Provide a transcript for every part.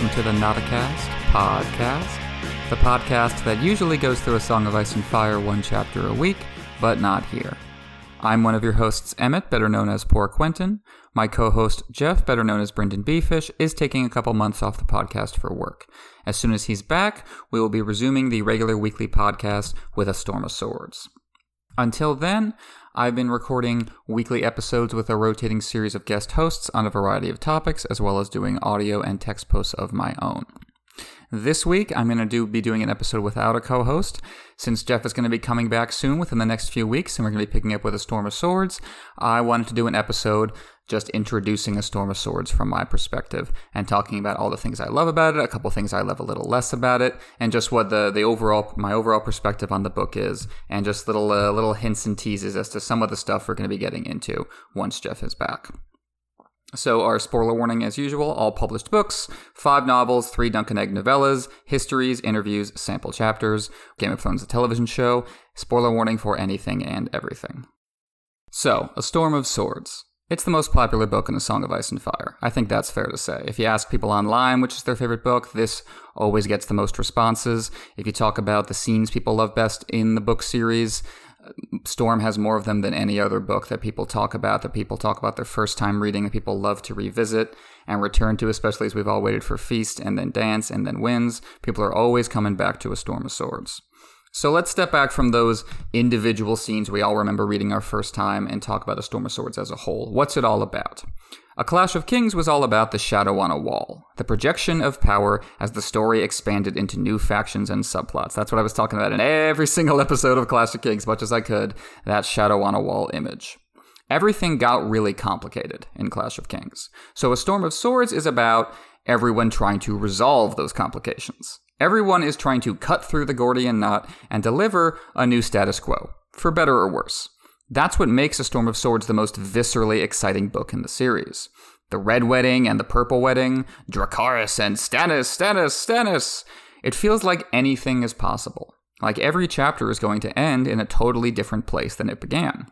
Welcome to the Notacast podcast, the podcast that usually goes through a Song of Ice and Fire one chapter a week, but not here. I'm one of your hosts, Emmett, better known as Poor Quentyn. My co host, Jeff, better known as BryndenBFish, is taking a couple months off the podcast for work. As soon as he's back, we will be resuming the regular weekly podcast with A Storm of Swords. Until then, I've been recording weekly episodes with a rotating series of guest hosts on a variety of topics, as well as doing audio and text posts of my own. This week, I'm going to do be doing an episode without a co-host. Since Jeff is going to be coming back soon within the next few weeks, and we're going to be picking up with a Storm of Swords, I wanted to do an episode just introducing a Storm of Swords from my perspective and talking about all the things I love about it, a couple things I love a little less about it, and just what the the overall my overall perspective on the book is, and just little uh, little hints and teases as to some of the stuff we're going to be getting into once Jeff is back. So, our spoiler warning as usual all published books, five novels, three Dunk and Egg novellas, histories, interviews, sample chapters, Game of Thrones, the television show, spoiler warning for anything and everything. So, A Storm of Swords. It's the most popular book in the Song of Ice and Fire. I think that's fair to say. If you ask people online which is their favorite book, this always gets the most responses. If you talk about the scenes people love best in the book series, Storm has more of them than any other book that people talk about, that people talk about their first time reading, that people love to revisit and return to, especially as we've all waited for Feast and then Dance and then Winds. People are always coming back to A Storm of Swords. So let's step back from those individual scenes we all remember reading our first time and talk about A Storm of Swords as a whole. What's it all about? A Clash of Kings was all about the shadow on a wall, the projection of power as the story expanded into new factions and subplots. That's what I was talking about in every single episode of Clash of Kings, much as I could, that shadow on a wall image. Everything got really complicated in Clash of Kings. So A Storm of Swords is about everyone trying to resolve those complications. Everyone is trying to cut through the Gordian knot and deliver a new status quo, for better or worse. That's what makes A Storm of Swords the most viscerally exciting book in the series. The Red Wedding and the Purple Wedding, Dracarys and Stannis, Stannis, Stannis. It feels like anything is possible. Like every chapter is going to end in a totally different place than it began.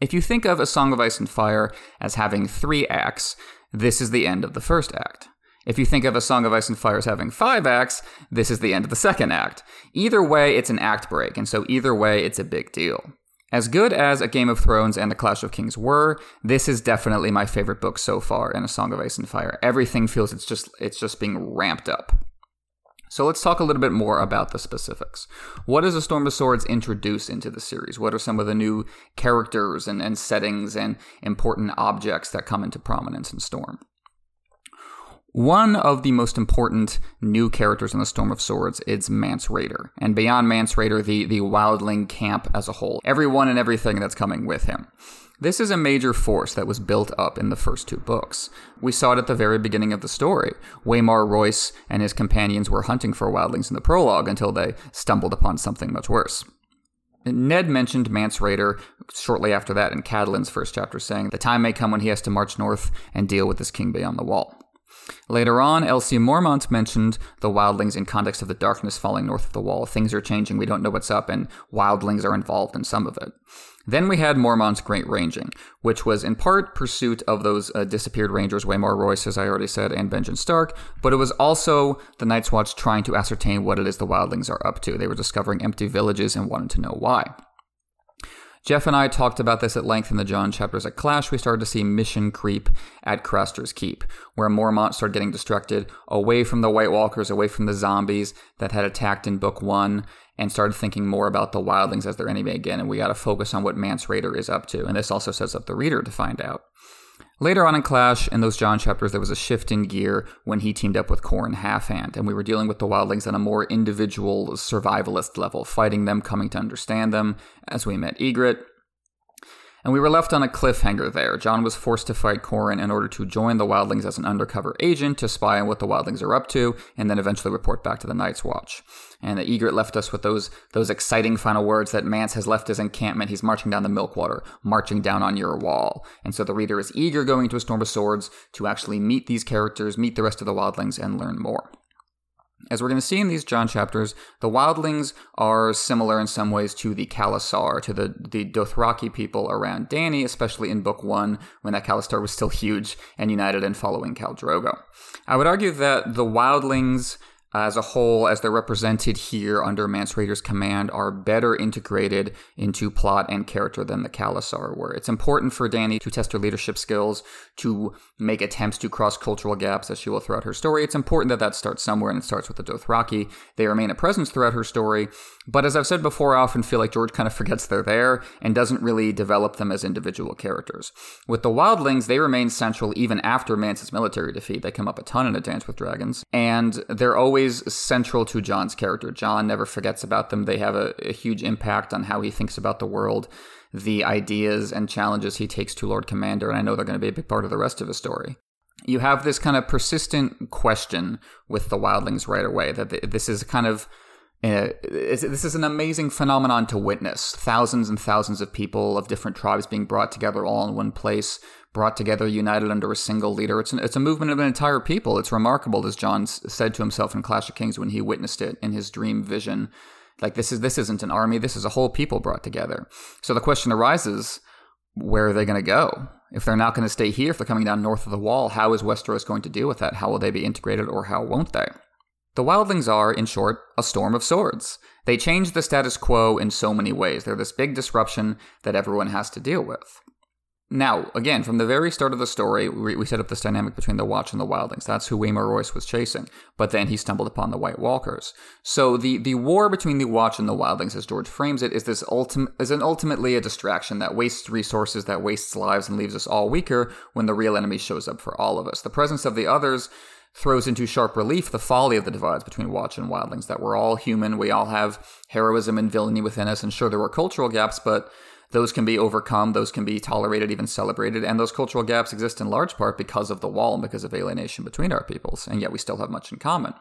If you think of A Song of Ice and Fire as having three acts, this is the end of the first act. If you think of A Song of Ice and Fire as having five acts, this is the end of the second act. Either way, it's an act break, and so either way, it's a big deal. As good as A Game of Thrones and The Clash of Kings were, this is definitely my favorite book so far in A Song of Ice and Fire. Everything feels it's just it's just being ramped up. So let's talk a little bit more about the specifics. What does A Storm of Swords introduce into the series? What are some of the new characters and, and settings and important objects that come into prominence in Storm? One of the most important new characters in the Storm of Swords is Mance Rayder, and beyond Mance Rayder, the, the Wildling camp as a whole, everyone and everything that's coming with him. This is a major force that was built up in the first two books. We saw it at the very beginning of the story. Waymar Royce and his companions were hunting for wildlings in the prologue until they stumbled upon something much worse. Ned mentioned Mance Rayder shortly after that in Catelyn's first chapter, saying, The time may come when he has to march north and deal with this king beyond the wall. Later on, LC Mormont mentioned the wildlings in context of the darkness falling north of the wall. Things are changing, we don't know what's up, and wildlings are involved in some of it. Then we had Mormont's Great Ranging, which was in part pursuit of those uh, disappeared rangers, Waymar Royce, as I already said, and Benjen Stark, but it was also the Night's Watch trying to ascertain what it is the wildlings are up to. They were discovering empty villages and wanted to know why. Jeff and I talked about this at length in the Jon chapters at Clash. We started to see mission creep at Craster's Keep, where Mormont started getting distracted away from the White Walkers, away from the zombies that had attacked in Book One, and started thinking more about the wildlings as their enemy again. And we got to focus on what Mance Rayder is up to. And this also sets up the reader to find out. Later on in Clash, in those Jon chapters, there was a shift in gear when he teamed up with Qhorin Halfhand, and we were dealing with the wildlings on a more individual survivalist level, fighting them, coming to understand them, as we met Ygritte, and we were left on a cliffhanger there. Jon was forced to fight Qhorin in order to join the Wildlings as an undercover agent to spy on what the Wildlings are up to, and then eventually report back to the Night's Watch. And the Ygritte left us with those those exciting final words that Mance has left his encampment. He's marching down the Milkwater, marching down on your wall. And so the reader is eager going to a Storm of Swords to actually meet these characters, meet the rest of the Wildlings, and learn more. As we're going to see in these Jon chapters, the wildlings are similar in some ways to the khalasar, to the, the Dothraki people around Dany, especially in Book 1, when that khalasar was still huge and united in following Khal Drogo. I would argue that the wildlings Uh, as a whole, as they're represented here under Mance Rayder's command, are better integrated into plot and character than the khalasar were. It's important for Dany to test her leadership skills, to make attempts to cross cultural gaps as she will throughout her story. It's important that that starts somewhere, and it starts with the Dothraki. They remain a presence throughout her story, but as I've said before, I often feel like George kind of forgets they're there and doesn't really develop them as individual characters. With the Wildlings, they remain central even after Mance's military defeat. They come up a ton in A Dance with Dragons, and they're always central to Jon's character. Jon never forgets about them. They have a, a huge impact on how he thinks about the world the ideas and challenges he takes to Lord Commander, and I know they're going to be a big part of the rest of his story. You have this kind of persistent question with the wildlings right away that this is kind of this is an amazing phenomenon to witness. Thousands and thousands of people of different tribes being brought together all in one place, brought together, united under a single leader. It's, an, it's a movement of an entire people. It's remarkable, as Jon said to himself in Clash of Kings when he witnessed it in his dream vision. Like this is this isn't an army. This is a whole people brought together. So the question arises: Where are they going to go? If they're not going to stay here, if they're coming down north of the wall, how is Westeros going to deal with that? How will they be integrated, or how won't they? The wildlings are, in short, a storm of swords. They change the status quo in so many ways. They're this big disruption that everyone has to deal with. Now, again, from the very start of the story, we, set up this dynamic between the Watch and the Wildlings. That's who Waymar Royce was chasing. But then he stumbled upon the White Walkers. So the, the war between the Watch and the Wildlings, as George frames it, is this ultim- is an ultimately a distraction that wastes resources, that wastes lives, and leaves us all weaker when the real enemy shows up for all of us. The presence of the others throws into sharp relief the folly of the divides between Watch and Wildlings, that we're all human, we all have heroism and villainy within us, and sure, there were cultural gaps, but those can be overcome, those can be tolerated, even celebrated, and those cultural gaps exist in large part because of the wall and because of alienation between our peoples, and yet we still have much in common.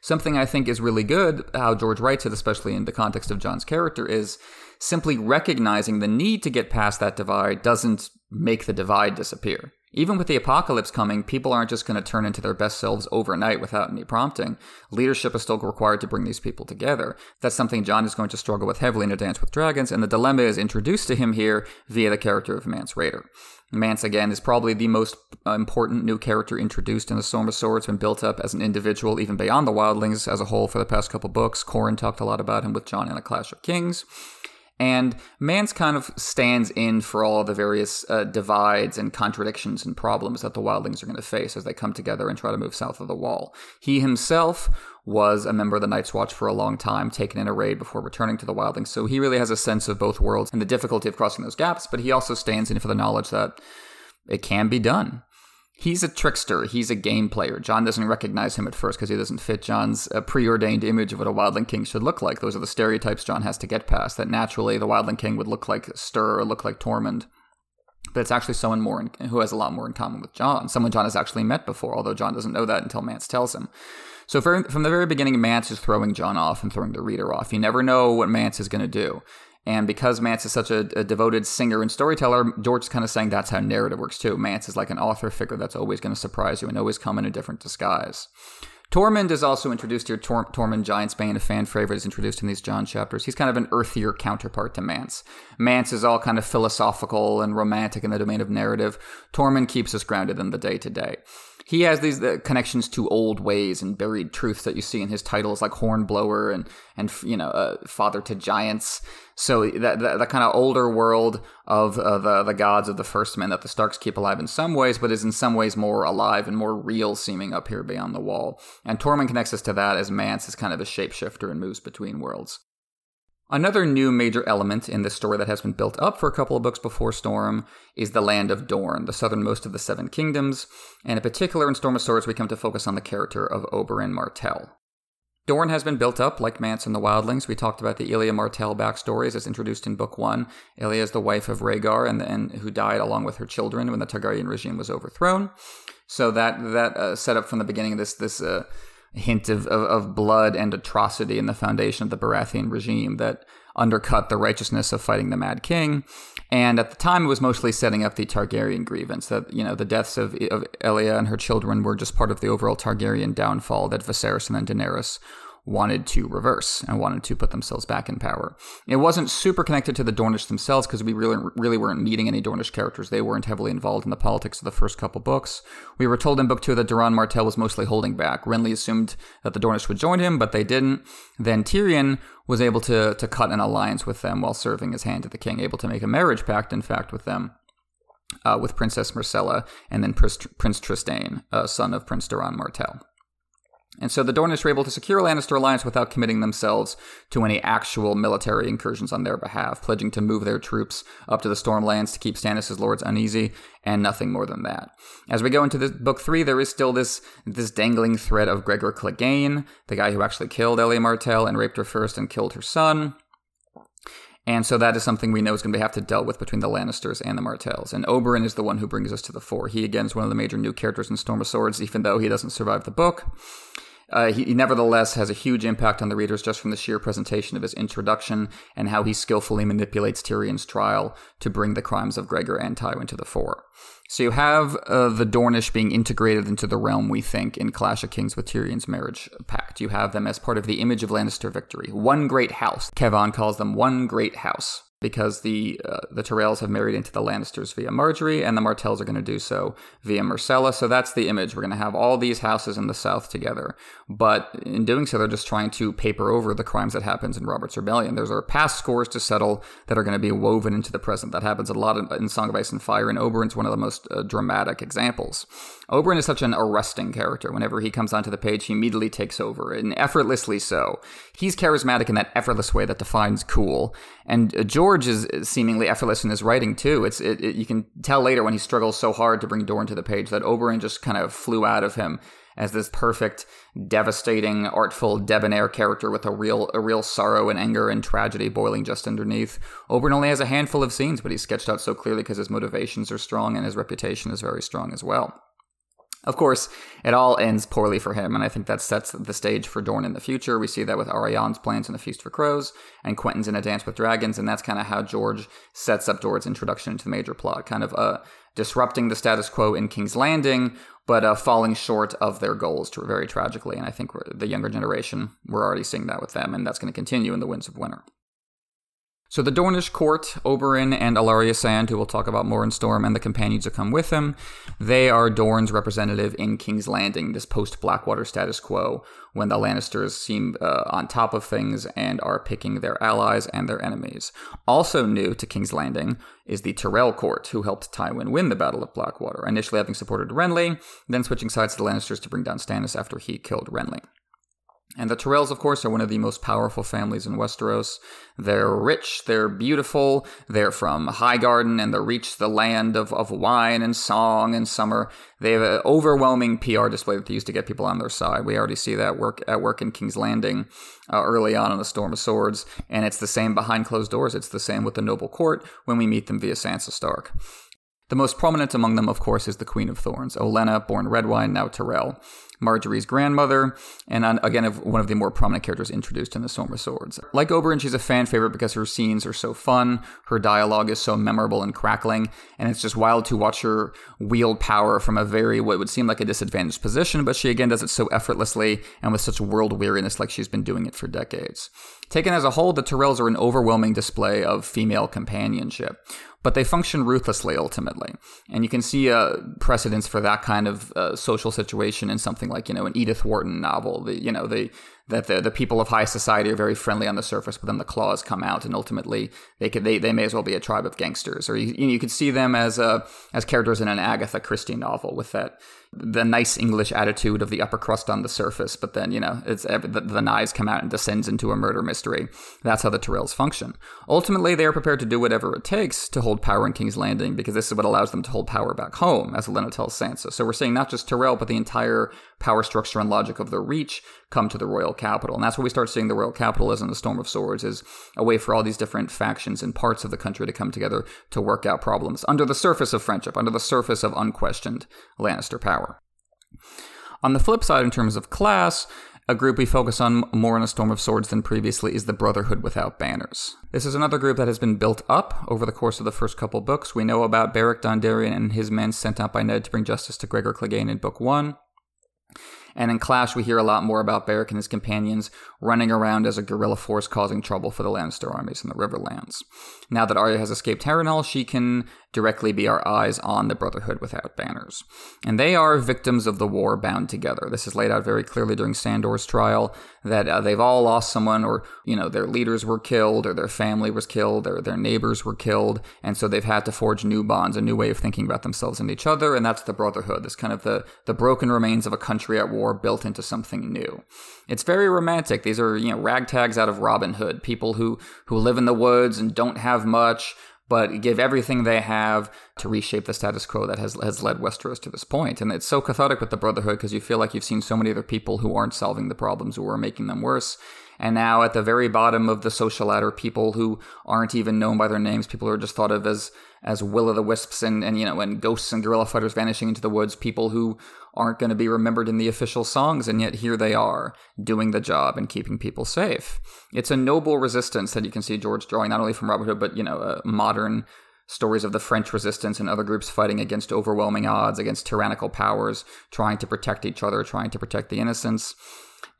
Something I think is really good, how George writes it, especially in the context of Jon's character, is simply recognizing the need to get past that divide doesn't make the divide disappear. Even with the apocalypse coming, people aren't just going to turn into their best selves overnight without any prompting. Leadership is still required to bring these people together. That's something Jon is going to struggle with heavily in A Dance with Dragons, and the dilemma is introduced to him here via the character of Mance Rayder. Mance, again, is probably the most uh, important new character introduced in the Storm of Swords, been built up as an individual, even beyond the Wildlings as a whole for the past couple books. Qhorin talked a lot about him with Jon in A Clash of Kings. And Mance kind of stands in for all the various uh, divides and contradictions and problems that the wildlings are going to face as they come together and try to move south of the wall. He himself was a member of the Night's Watch for a long time, taken in a raid before returning to the wildlings. So he really has a sense of both worlds and the difficulty of crossing those gaps, but he also stands in for the knowledge that it can be done he's a trickster. He's a game player. Jon doesn't recognize him at first because he doesn't fit Jon's uh, preordained image of what a Wildling King should look like. Those are the stereotypes Jon has to get past. That naturally the Wildling King would look like Styr or look like Tormund. But it's actually someone more in, who has a lot more in common with Jon. Someone Jon has actually met before, although Jon doesn't know that until Mance tells him. So from the very beginning, Mance is throwing Jon off and throwing the reader off. You never know what Mance is going to do. And because Mance is such a, a, devoted singer and storyteller, George is kind of saying that's how narrative works too. Mance is like an author figure that's always going to surprise you and always come in a different disguise. Tormund is also introduced here. Tor- Tormund Giantsbane, a fan favorite, is introduced in these Jon chapters. He's kind of an earthier counterpart to Mance. Mance is all kind of philosophical and romantic in the domain of narrative. Tormund keeps us grounded in the day to day he has these uh, connections to old ways and buried truths that you see in his titles, like Hornblower and and you know uh, Father to Giants. So that that, that kind of older world of uh, the the gods of the First Men that the Starks keep alive in some ways, but is in some ways more alive and more real seeming up here beyond the wall. And Tormund connects us to that as Mance is kind of a shapeshifter and moves between worlds. Another new major element in this story that has been built up for a couple of books before Storm is the land of Dorne, the southernmost of the Seven Kingdoms, and in particular in Storm of Swords we come to focus on the character of Oberyn Martell. Dorne has been built up like Mance and the Wildlings. We talked about the Elia Martell backstories as introduced in Book One. Elia is the wife of Rhaegar and, and who died along with her children when the Targaryen regime was overthrown. So that that uh, set up from the beginning of this this uh, hint of, of, of, blood and atrocity in the foundation of the Baratheon regime that undercut the righteousness of fighting the Mad King. And at the time, it was mostly setting up the Targaryen grievance that, you know, the deaths of, of Elia and her children were just part of the overall Targaryen downfall that Viserys and then Daenerys wanted to reverse and wanted to put themselves back in power. It wasn't super connected to the Dornish themselves because we really really weren't meeting any Dornish characters. They weren't heavily involved in the politics of the first couple books. We were told in book two that Doran Martell was mostly holding back. Renly assumed that the Dornish would join him, but they didn't. Then Tyrion was able to to cut an alliance with them while serving his hand to the king, able to make a marriage pact, in fact, with them. Uh, with Princess Myrcella and then Prince, Prince Trystane, uh, son of Prince Doran Martell. And so the Dornish were able to secure Lannister alliance without committing themselves to any actual military incursions on their behalf, pledging to move their troops up to the Stormlands to keep Stannis' lords uneasy, and nothing more than that. As we go into this book three, there is still this this dangling threat of Gregor Clegane, the guy who actually killed Elia Martell and raped her first and killed her son. And so that is something we know is going to have to dealt with between the Lannisters and the Martells. And Oberyn is the one who brings us to the fore. He again is one of the major new characters in Storm of Swords, even though he doesn't survive the book. Uh, he, he, nevertheless has a huge impact on the readers just from the sheer presentation of his introduction and how he skillfully manipulates Tyrion's trial to bring the crimes of Gregor and Tywin to the fore. So you have uh, the Dornish being integrated into the realm, we think, in Clash of Kings with Tyrion's marriage pact. You have them as part of the image of Lannister victory. One great house. Kevan calls them one great house because the uh, the Tyrells have married into the Lannisters via Margaery, and the Martells are going to do so via Myrcella. So that's the image. We're going to have all these houses in the South together, but in doing so, they're just trying to paper over the crimes that happens in Robert's Rebellion. There's our past scores to settle that are going to be woven into the present. That happens a lot in, Song of Ice and Fire, and Oberyn's one of the most uh, dramatic examples. Oberyn is such an arresting character. Whenever he comes onto the page, he immediately takes over, and effortlessly so. He's charismatic in that effortless way that defines cool. And uh, George is seemingly effortless in his writing too. It's it, it, you can tell later when he struggles so hard to bring Dorne to the page that Oberyn just kind of flew out of him as this perfect, devastating, artful, debonair character with a real a real sorrow and anger and tragedy boiling just underneath. Oberyn only has a handful of scenes, but he's sketched out so clearly because his motivations are strong and his reputation is very strong as well. Of course, it all ends poorly for him, and I think that sets the stage for Dorne in the future. We see that with Arianne's plans in the Feast for Crows, and Quentyn's in A Dance with Dragons, and that's kind of how George sets up Dorne's introduction into the major plot, kind of uh, disrupting the status quo in King's Landing, but uh, falling short of their goals to, very tragically. And I think the younger generation, we're already seeing that with them, and that's going to continue in The Winds of Winter. So the Dornish court, Oberyn and Ellaria Sand, who we'll talk about more in Storm, and the companions who come with him, they are Dorne's representative in King's Landing, this post-Blackwater status quo, when the Lannisters seem uh, on top of things and are picking their allies and their enemies. Also new to King's Landing is the Tyrell court, who helped Tywin win the Battle of Blackwater, initially having supported Renly, then switching sides to the Lannisters to bring down Stannis after he killed Renly. And the Tyrells, of course, are one of the most powerful families in Westeros. They're rich, they're beautiful, they're from Highgarden, and they reach the land of, of wine and song and summer. They have an overwhelming PR display that they use to get people on their side. We already see that work at work in King's Landing uh, early on in the Storm of Swords, and it's the same behind closed doors. It's the same with the noble court when we meet them via Sansa Stark. The most prominent among them, of course, is the Queen of Thorns, Olenna, born Redwine, now Tyrell. Margaery's grandmother, and again, one of the more prominent characters introduced in the of Swords. Like Oberyn, she's a fan favorite because her scenes are so fun, her dialogue is so memorable and crackling, and it's just wild to watch her wield power from a very, what would seem like a disadvantaged position, but she again does it so effortlessly and with such world weariness like she's been doing it for decades. Taken as a whole, the Tyrells are an overwhelming display of female companionship but they function ruthlessly ultimately. And you can see a precedence for that kind of uh, social situation in something like, you know, an Edith Wharton novel. The, you know, the that the, the people of high society are very friendly on the surface, but then the claws come out, and ultimately they could they, they may as well be a tribe of gangsters. Or you, you could see them as uh, as characters in an Agatha Christie novel with that the nice English attitude of the upper crust on the surface, but then you know it's the, the knives come out and descends into a murder mystery. That's how the Tyrells function. Ultimately, they are prepared to do whatever it takes to hold power in King's Landing because this is what allows them to hold power back home, as Olenna tells Sansa. So we're seeing not just Tyrell, but the entire power structure and logic of the Reach come to the royal capital. And that's where we start seeing the royal capital as in the Storm of Swords is a way for all these different factions and parts of the country to come together to work out problems under the surface of friendship, under the surface of unquestioned Lannister power. On the flip side, in terms of class, A group we focus on more in A Storm of Swords than previously is the Brotherhood Without Banners. This is another group that has been built up over the course of the first couple books. We know about Beric Dondarrion and his men sent out by Ned to bring justice to Gregor Clegane in book one. And in Clash, we hear a lot more about Beric and his companions running around as a guerrilla force causing trouble for the Lannister armies in the Riverlands. Now that Arya has escaped Harrenhal, she can directly be our eyes on the Brotherhood without banners. And they are victims of the war bound together. This is laid out very clearly during Sandor's trial that uh, they've all lost someone, or, you know, their leaders were killed, or their family was killed, or their neighbors were killed. And so they've had to forge new bonds, a new way of thinking about themselves and each other. And that's the Brotherhood, this kind of the, the broken remains of a country at war built into something new. It's very romantic. These are, you know, ragtags out of Robin Hood, people who, who live in the woods and don't have much but give everything they have to reshape the status quo that has has led Westeros to this point. And it's so cathartic with the Brotherhood because you feel like you've seen so many other people who aren't solving the problems or are making them worse. And now at the very bottom of the social ladder, people who aren't even known by their names, people who are just thought of as as will o' the wisps and, and you know and ghosts and guerrilla fighters vanishing into the woods, people who aren't going to be remembered in the official songs, and yet here they are doing the job and keeping people safe. It's a noble resistance that you can see George drawing not only from Robin Hood, but you know, uh, modern stories of the French resistance and other groups fighting against overwhelming odds, against tyrannical powers, trying to protect each other, trying to protect the innocents.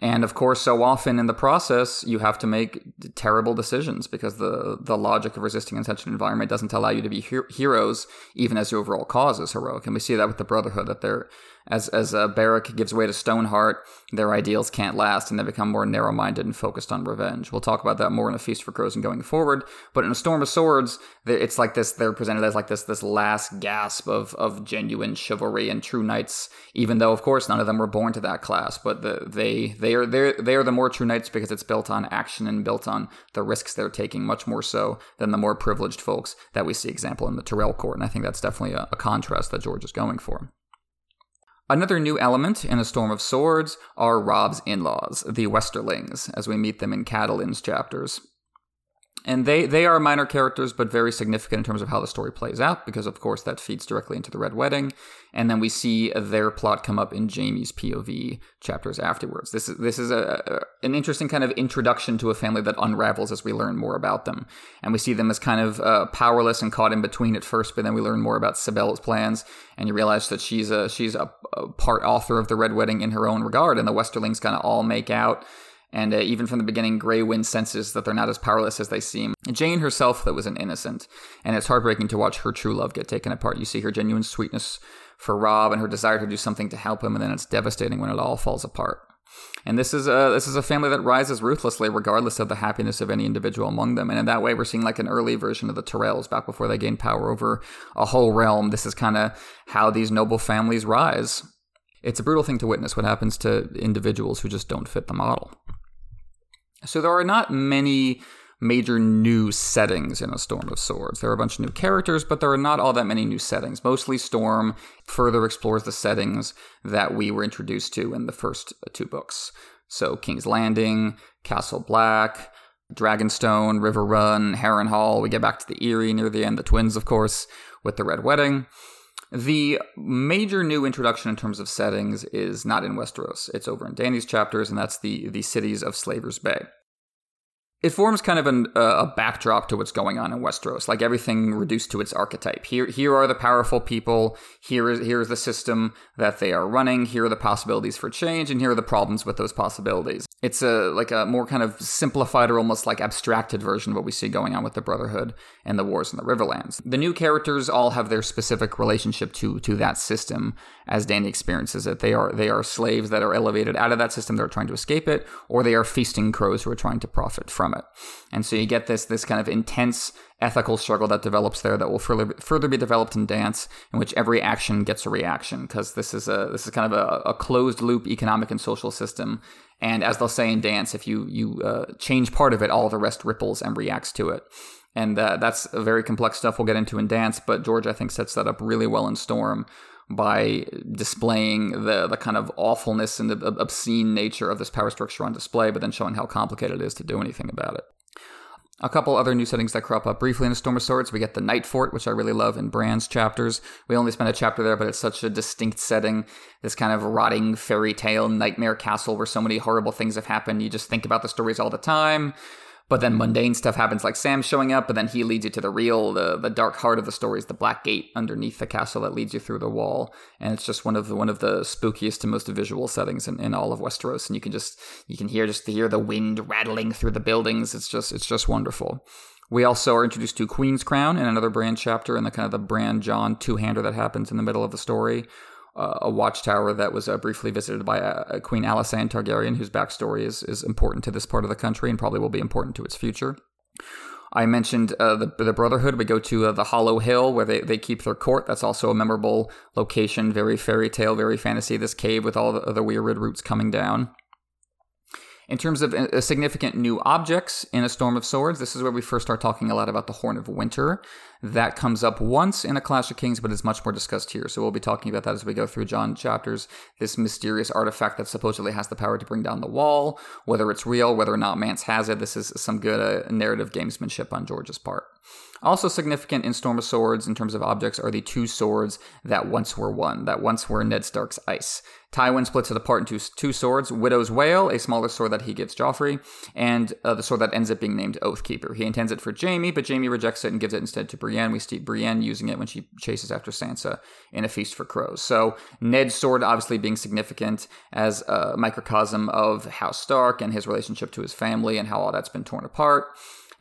And of course, so often in the process, you have to make terrible decisions because the, the logic of resisting in such an environment doesn't allow you to be her- heroes, even as your overall cause is heroic. And we see that with the Brotherhood, that they're as as uh, Beric gives way to Stoneheart, their ideals can't last, and they become more narrow-minded and focused on revenge. We'll talk about that more in a Feast for Crows and going forward. But in a Storm of Swords, it's like this. They're presented as like this this last gasp of of genuine chivalry and true knights. Even though, of course, none of them were born to that class, but the, they they are they they are the more true knights because it's built on action and built on the risks they're taking, much more so than the more privileged folks that we see example in the Tyrell court. And I think that's definitely a, a contrast that George is going for. Another new element in A Storm of Swords are Robb's in laws, the Westerlings, as we meet them in Catelyn's chapters and they they are minor characters but very significant in terms of how the story plays out because of course that feeds directly into the red wedding. And then we see their plot come up in Jaime's POV chapters afterwards. This is this is a, a, an interesting kind of introduction to a family that unravels as we learn more about them. And we see them as kind of uh, powerless and caught in between at first but then we learn more about Sybella's plans. And you realize that she's a she's a, a part author of the red wedding in her own regard and the westerlings kind of all make out and uh, even from the beginning, Grey Wind senses that they're not as powerless as they seem. Jane herself, though, was an innocent, and it's heartbreaking to watch her true love get taken apart. You see her genuine sweetness for Robb and her desire to do something to help him, and then it's devastating when it all falls apart. And this is a this is a family that rises ruthlessly, regardless of the happiness of any individual among them. And in that way, we're seeing like an early version of the Tyrells back before they gain power over a whole realm. This is kind of how these noble families rise. It's a brutal thing to witness what happens to individuals who just don't fit the model. So there are not many major new settings in A Storm of Swords. There are a bunch of new characters, but there are not all that many new settings. Mostly Storm further explores the settings that we were introduced to in the first two books. So King's Landing, Castle Black, Dragonstone, Riverrun, Harrenhal. We get back to the Eyrie near the end, the twins, of course, with the Red Wedding. The major new introduction in terms of settings is not in Westeros. It's over in Dany's chapters, and that's the the cities of Slaver's Bay it forms kind of an, uh, a backdrop to what's going on in Westeros, like everything reduced to its archetype. Here, here are the powerful people. Here is here is the system that they are running. Here are the possibilities for change, and here are the problems with those possibilities. It's a like a more kind of simplified or almost like abstracted version of what we see going on with the Brotherhood and the wars in the Riverlands. The new characters all have their specific relationship to to that system as Dany experiences it. They are they are slaves that are elevated out of that system that are trying to escape it, or they are feasting crows who are trying to profit from from it. And so you get this this kind of intense ethical struggle that develops there that will further further be developed in dance, in which every action gets a reaction because this is a this is kind of a, a, closed loop economic and social system. And as they'll say in dance, if you you uh, change part of it, all the rest ripples and reacts to it. And uh, that's very complex stuff we'll get into in dance. But George, I think, sets that up really well in Storm by displaying the the kind of awfulness and the obscene nature of this power structure on display, but then showing how complicated it is to do anything about it. A couple other new settings that crop up briefly in A Storm of Swords. We get the Night Fort, which I really love in Bran's chapters. We only spent a chapter there, but it's such a distinct setting. This kind of rotting fairy tale nightmare castle where so many horrible things have happened. You just think about the stories all the time. But then mundane stuff happens, like Sam showing up, but then he leads you to the real, the, the dark heart of the story is the black gate underneath the castle that leads you through the wall, and it's just one of the one of the spookiest and most visual settings in, in all of Westeros. And you can just you can hear just hear the wind rattling through the buildings. It's just it's just wonderful. We also are introduced to Queen's Crown in another Bran chapter, and the kind of the Bran Jon two hander that happens in the middle of the story uh, a watchtower that was uh, briefly visited by uh, Queen Alysanne Targaryen, whose backstory is, is important to this part of the country and probably will be important to its future. I mentioned uh, the, the Brotherhood. We go to uh, the Hollow Hill where they, they keep their court. That's also a memorable location, very fairy tale, very fantasy. This cave with all the, the weird roots coming down. In terms of uh, significant new objects in A Storm of Swords, this is where we first start talking a lot about the Horn of Winter. That comes up once in A Clash of Kings, but is much more discussed here. So we'll be talking about that as we go through Jon chapters. This mysterious artifact that supposedly has the power to bring down the wall, whether it's real, whether or not Mance has it. This is some good uh, narrative gamesmanship on George's part. Also significant in Storm of Swords in terms of objects are the two swords that once were one, that once were Ned Stark's ice. Tywin splits it apart into two swords Widow's Wail, a smaller sword that he gives Joffrey, and uh, the sword that ends up being named Oathkeeper. He intends it for Jaime, but Jaime rejects it and gives it instead to Brienne. We see Brienne using it when she chases after Sansa in A Feast for Crows. So, Ned's sword obviously being significant as a microcosm of House Stark and his relationship to his family and how all that's been torn apart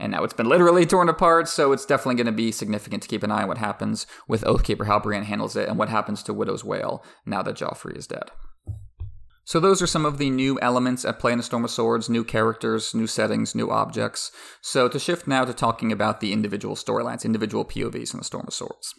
and now it's been literally torn apart. So it's definitely going to be significant to keep an eye on what happens with Oathkeeper, how Brienne handles it, and what happens to Widow's Wail now that Joffrey is dead. So those are some of the new elements at play Storm of Swords, new characters, new settings, new objects. So to shift now to talking about the individual storylines, individual POVs in A Storm of Swords.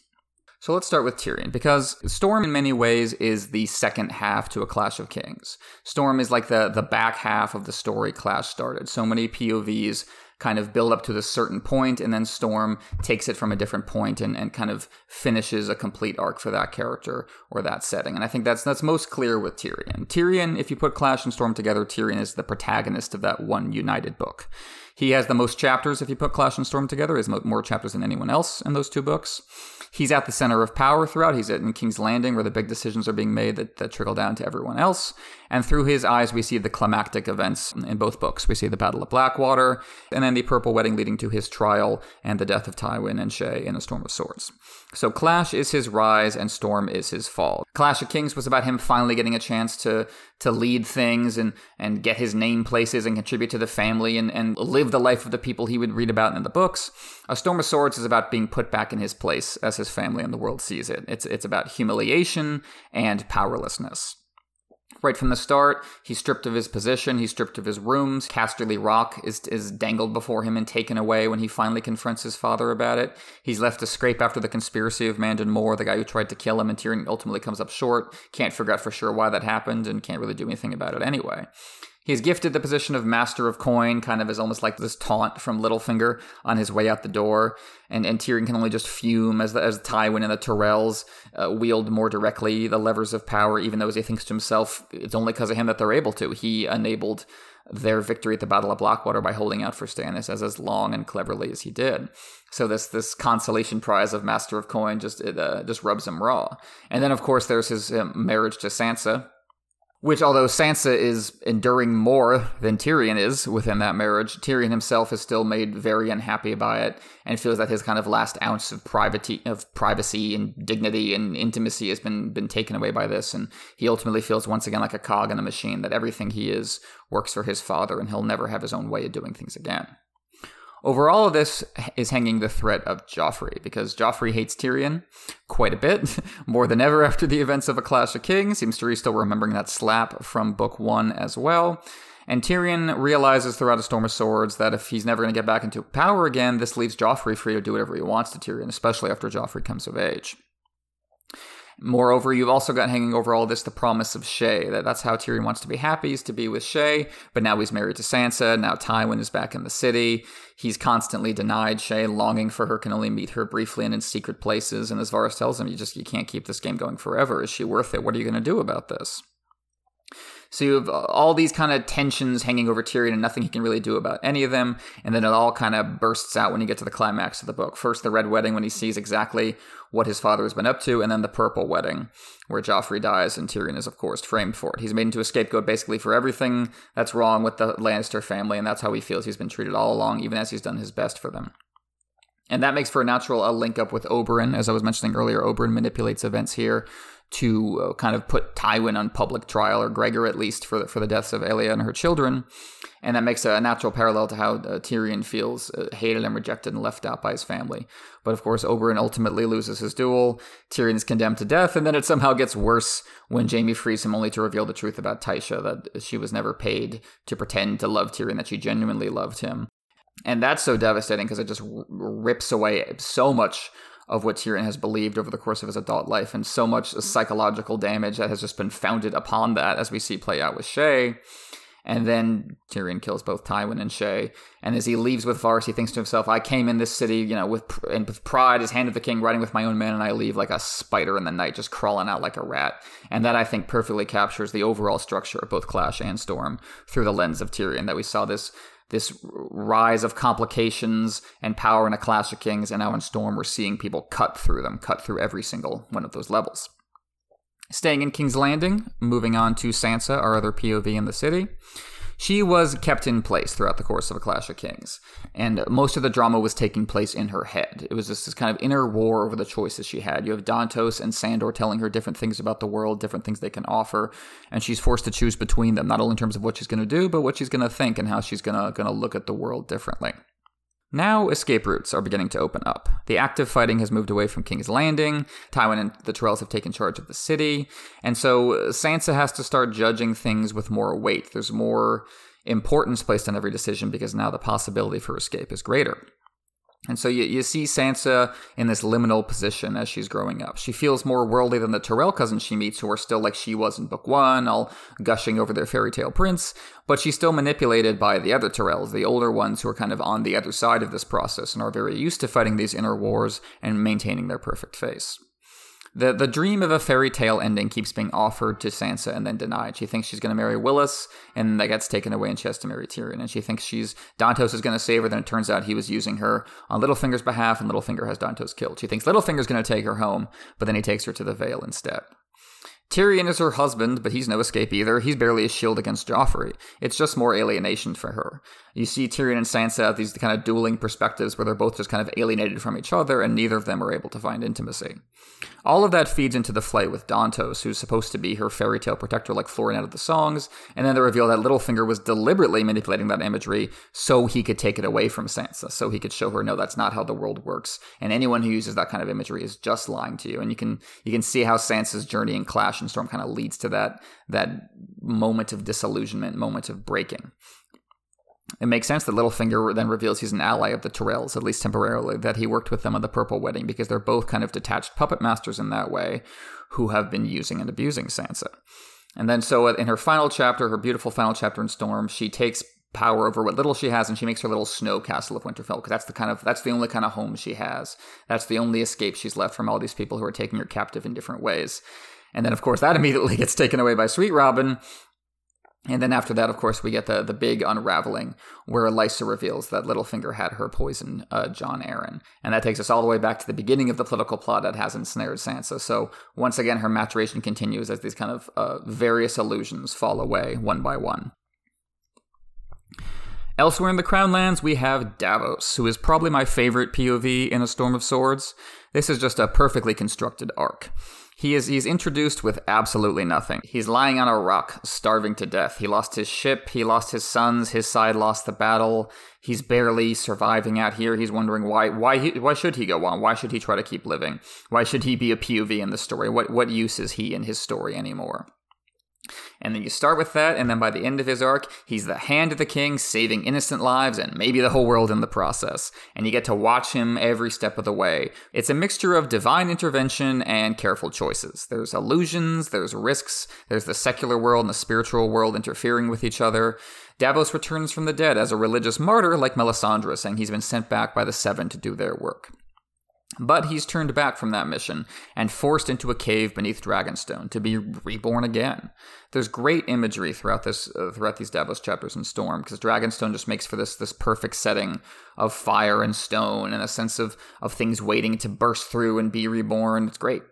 So let's start with Tyrion, because Storm in many ways is the second half to A Clash of Kings. Storm is like the, the back half of the story Clash started. So many POVs kind of build up to this certain point, and then Storm takes it from a different point and, and kind of finishes a complete arc for that character or that setting. And I think that's that's most clear with Tyrion. Tyrion, if you put Clash and Storm together, Tyrion is the protagonist of that one united book. He has the most chapters if you put Clash and Storm together, is more chapters than anyone else in those two books. He's at the center of power throughout. He's in King's Landing where the big decisions are being made that, that trickle down to everyone else. And through his eyes, we see the climactic events in both books. We see the Battle of Blackwater and then the Purple Wedding leading to his trial and the death of Tywin and Shae in A Storm of Swords. So Clash is his rise and Storm is his fall. Clash of Kings was about him finally getting a chance to to lead things and and get his name places and contribute to the family and, and live the life of the people he would read about in the books. A Storm of Swords is about being put back in his place as his family and the world sees it. It's it's about humiliation and powerlessness. Right from the start, he's stripped of his position, he's stripped of his rooms. Casterly Rock is, is dangled before him and taken away when he finally confronts his father about it. He's left to scrape after the conspiracy of Mandon Moore, the guy who tried to kill him, and Tyrion ultimately comes up short. Can't figure out for sure why that happened and can't really do anything about it anyway. He's gifted the position of Master of Coin, kind of as almost like this taunt from Littlefinger on his way out the door. And, and Tyrion can only just fume as the, as Tywin and the Tyrells uh, wield more directly the levers of power, even though as he thinks to himself, it's only because of him that they're able to. He enabled their victory at the Battle of Blackwater by holding out for Stannis as as long and cleverly as he did. So this this consolation prize of Master of Coin just it uh, just rubs him raw. And then of course there's his uh, marriage to Sansa, which, although Sansa is enduring more than Tyrion is within that marriage, Tyrion himself is still made very unhappy by it and feels that his kind of last ounce of privacy, of privacy and dignity and intimacy has been been taken away by this, and he ultimately feels once again like a cog in a machine that everything he is works for his father, and he'll never have his own way of doing things again. Over all of this is hanging the threat of Joffrey, because Joffrey hates Tyrion quite a bit, more than ever after the events of A Clash of Kings. Seems to be still remembering that slap from Book 1 as well. And Tyrion realizes throughout A Storm of Swords that if he's never going to get back into power again, this leaves Joffrey free to do whatever he wants to Tyrion, especially after Joffrey comes of age. Moreover, you've also got hanging over all this the promise of Shae. That that's how Tyrion wants to be happy is to be with Shae, but now he's married to Sansa. Now Tywin is back in the city. He's constantly denied Shae, longing for her, can only meet her briefly and in secret places. And as Varys tells him, you just you can't keep this game going forever. Is she worth it? What are you going to do about this? So you have uh, all these kind of tensions hanging over Tyrion and nothing he can really do about any of them. And then it all kind of bursts out when you get to the climax of the book. First, the Red Wedding when he sees exactly what his father has been up to, and then the Purple Wedding where Joffrey dies and Tyrion is, of course, framed for it. He's made into a scapegoat basically for everything that's wrong with the Lannister family, and that's how he feels he's been treated all along, even as he's done his best for them. And that makes for a natural link up with Oberyn. As I was mentioning earlier, Oberyn manipulates events here to uh, kind of put Tywin on public trial, or Gregor at least, for the, for the deaths of Elia and her children. And that makes a natural parallel to how uh, Tyrion feels uh, hated and rejected and left out by his family. But of course, Oberyn ultimately loses his duel. Tyrion is condemned to death, and then it somehow gets worse when Jaime frees him only to reveal the truth about Tysha, that she was never paid to pretend to love Tyrion, that she genuinely loved him. And that's so devastating because it just rips away so much of what Tyrion has believed over the course of his adult life, and so much psychological damage that has just been founded upon that, as we see play out with Shae. And then Tyrion kills both Tywin and Shae. And as he leaves with Varys, he thinks to himself, "I came in this city, you know, with and with pride, as hand of the king, riding with my own men, and I leave like a spider in the night, just crawling out like a rat." And that I think perfectly captures the overall structure of both Clash and Storm through the lens of Tyrion. That we saw this this rise of complications and power in a Clash of Kings, and now in Storm, we're seeing people cut through them, cut through every single one of those levels. Staying in King's Landing, moving on to Sansa, our other POV in the city. She was kept in place throughout the course of A Clash of Kings, and most of the drama was taking place in her head. It was this, this kind of inner war over the choices she had. You have Dontos and Sandor telling her different things about the world, different things they can offer, and she's forced to choose between them, not only in terms of what she's going to do, but what she's going to think and how she's going to going to look at the world differently. Now, escape routes are beginning to open up. The active fighting has moved away from King's Landing. Tywin and the Tyrells have taken charge of the city. And so Sansa has to start judging things with more weight. There's more importance placed on every decision because now the possibility for escape is greater. And so you, you see Sansa in this liminal position as she's growing up. She feels more worldly than the Tyrell cousins she meets, who are still like she was in book one, all gushing over their fairy tale prince, but she's still manipulated by the other Tyrells, the older ones who are kind of on the other side of this process and are very used to fighting these inner wars and maintaining their perfect face. The the dream of a fairy tale ending keeps being offered to Sansa and then denied. She thinks she's going to marry Willas, and that gets taken away, and she has to marry Tyrion. And she thinks she's Dontos is going to save her. Then it turns out he was using her on Littlefinger's behalf, and Littlefinger has Dontos killed. She thinks Littlefinger's going to take her home, but then he takes her to the Vale instead. Tyrion is her husband, but he's no escape either. He's barely a shield against Joffrey. It's just more alienation for her. You see Tyrion and Sansa have these kind of dueling perspectives where they're both just kind of alienated from each other, and neither of them are able to find intimacy. All of that feeds into the flight with Dontos, who's supposed to be her fairy tale protector like Florian out of the songs, and then the reveal that Littlefinger was deliberately manipulating that imagery so he could take it away from Sansa, so he could show her, no, that's not how the world works, and anyone who uses that kind of imagery is just lying to you. And you can you can see how Sansa's journey and Clash and Storm kind of leads to that that moment of disillusionment, moment of breaking. It makes sense that Littlefinger then reveals he's an ally of the Tyrells, at least temporarily, that he worked with them on the Purple Wedding, because they're both kind of detached puppet masters in that way who have been using and abusing Sansa. And then, so in her final chapter, her beautiful final chapter in Storm, she takes power over what little she has and she makes her little snow castle of Winterfell because that's the kind of that's the only kind of home she has. That's the only escape she's left from all these people who are taking her captive in different ways. And then, of course, that immediately gets taken away by Sweet Robin, and then after that, of course, we get the the big unraveling where Lysa reveals that Littlefinger had her poison uh, Jon Arryn, and that takes us all the way back to the beginning of the political plot that has ensnared Sansa. So once again, her maturation continues as these kind of uh, various illusions fall away one by one. Elsewhere in the Crownlands, we have Davos, who is probably my favorite POV in A Storm of Swords. This is just a perfectly constructed arc. He is he's introduced with absolutely nothing. He's lying on a rock, starving to death. He lost his ship, he lost his sons, his side lost the battle. He's barely surviving out here. He's wondering why why he, why should he go on? Why should he try to keep living? Why should he be a POV in the story? What what use is he in his story anymore? And then you start with that, and then by the end of his arc, he's the hand of the king, saving innocent lives and maybe the whole world in the process. And you get to watch him every step of the way. It's a mixture of divine intervention and careful choices. There's illusions, there's risks, there's the secular world and the spiritual world interfering with each other. Davos returns from the dead as a religious martyr like Melisandre, saying he's been sent back by the Seven to do their work. But he's turned back from that mission and forced into a cave beneath Dragonstone to be reborn again. There's great imagery throughout this uh, throughout these Davos chapters in Storm because Dragonstone just makes for this this perfect setting of fire and stone and a sense of of things waiting to burst through and be reborn. It's great.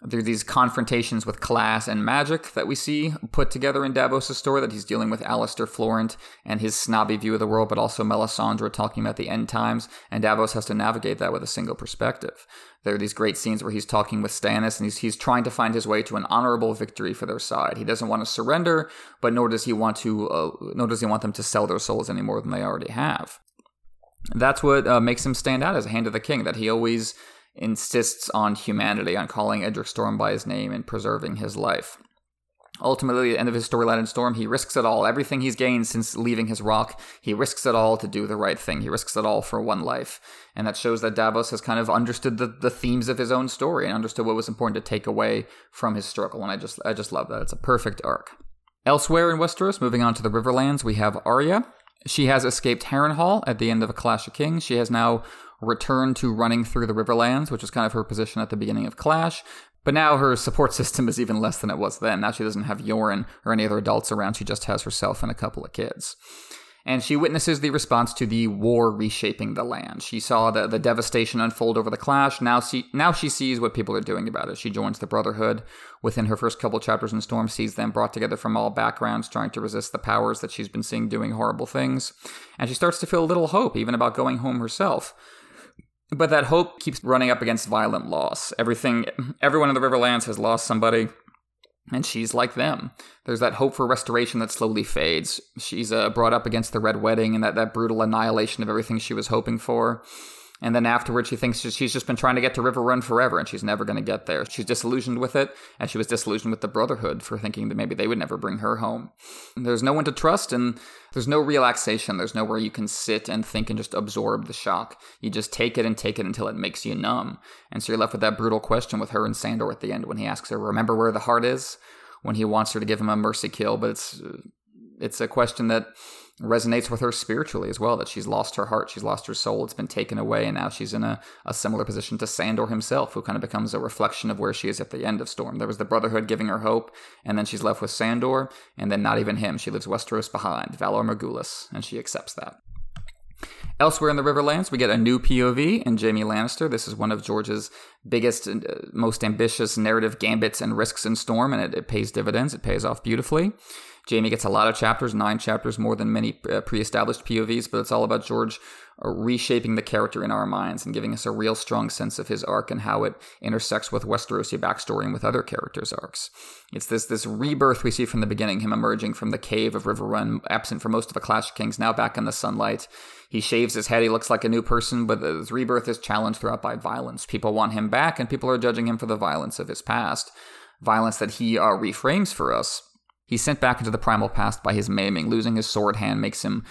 There are these confrontations with class and magic that we see put together in Davos' story that he's dealing with Alester Florent and his snobby view of the world, but also Melisandre talking about the end times, and Davos has to navigate that with a single perspective. There are these great scenes where he's talking with Stannis and he's, he's trying to find his way to an honorable victory for their side. He doesn't want to surrender, but nor does he want to, uh, nor does he want them to sell their souls any more than they already have. That's what uh, makes him stand out as a Hand of the King, that he always insists on humanity, on calling Edric Storm by his name and preserving his life. Ultimately, at the end of his storyline in Storm, he risks it all. Everything he's gained since leaving his rock, he risks it all to do the right thing. He risks it all for one life. And that shows that Davos has kind of understood the, the themes of his own story and understood what was important to take away from his struggle. And I just I just love that. It's a perfect arc. Elsewhere in Westeros, moving on to the Riverlands, we have Arya. She has escaped Harrenhal at the end of A Clash of Kings. She has now return to running through the Riverlands, which is kind of her position at the beginning of Clash. But now her support system is even less than it was then. Now she doesn't have Yoren or any other adults around. She just has herself and a couple of kids and she witnesses the response to the war reshaping the land. She saw the, the devastation unfold over the clash. Now, see, now she sees what people are doing about it. She joins the Brotherhood within her first couple chapters in Storm, sees them brought together from all backgrounds, trying to resist the powers that she's been seeing doing horrible things. And she starts to feel a little hope, even about going home herself. But that hope keeps running up against violent loss. Everything, everyone in the Riverlands has lost somebody and she's like them. There's that hope for restoration that slowly fades. She's uh, brought up against the Red Wedding and that, that brutal annihilation of everything she was hoping for. And then afterwards, she thinks she's just been trying to get to Riverrun forever, and she's never going to get there. She's disillusioned with it, and she was disillusioned with the Brotherhood for thinking that maybe they would never bring her home. There's no one to trust, and there's no relaxation. There's nowhere you can sit and think and just absorb the shock. You just take it and take it until it makes you numb. And so you're left with that brutal question with her and Sandor at the end when he asks her, "Remember where the heart is?" When he wants her to give him a mercy kill, but it's uh, it's a question that resonates with her spiritually as well that she's lost her heart she's lost her soul it's been taken away and now she's in a, a similar position to sandor himself who kind of becomes a reflection of where she is at the end of storm there was the brotherhood giving her hope and then she's left with sandor and then not even him she leaves westeros behind valar morghulis and she accepts that Elsewhere in the Riverlands, we get a new POV in Jaime Lannister. This is one of George's biggest and uh, most ambitious narrative gambits and risks in Storm, and it, it pays dividends. It pays off beautifully. Jaime gets a lot of chapters, nine chapters, more than many uh, pre established POVs, but it's all about George uh, reshaping the character in our minds and giving us a real strong sense of his arc and how it intersects with Westerosi backstory and with other characters' arcs. It's this this rebirth we see from the beginning, him emerging from the cave of Riverrun, absent for most of the Clash of Kings, now back in the sunlight. He shaves his head, he looks like a new person, but his rebirth is challenged throughout by violence. People want him back, and people are judging him for the violence of his past. Violence that he uh, reframes for us He's sent back into the primal past by his maiming. Losing his sword hand makes him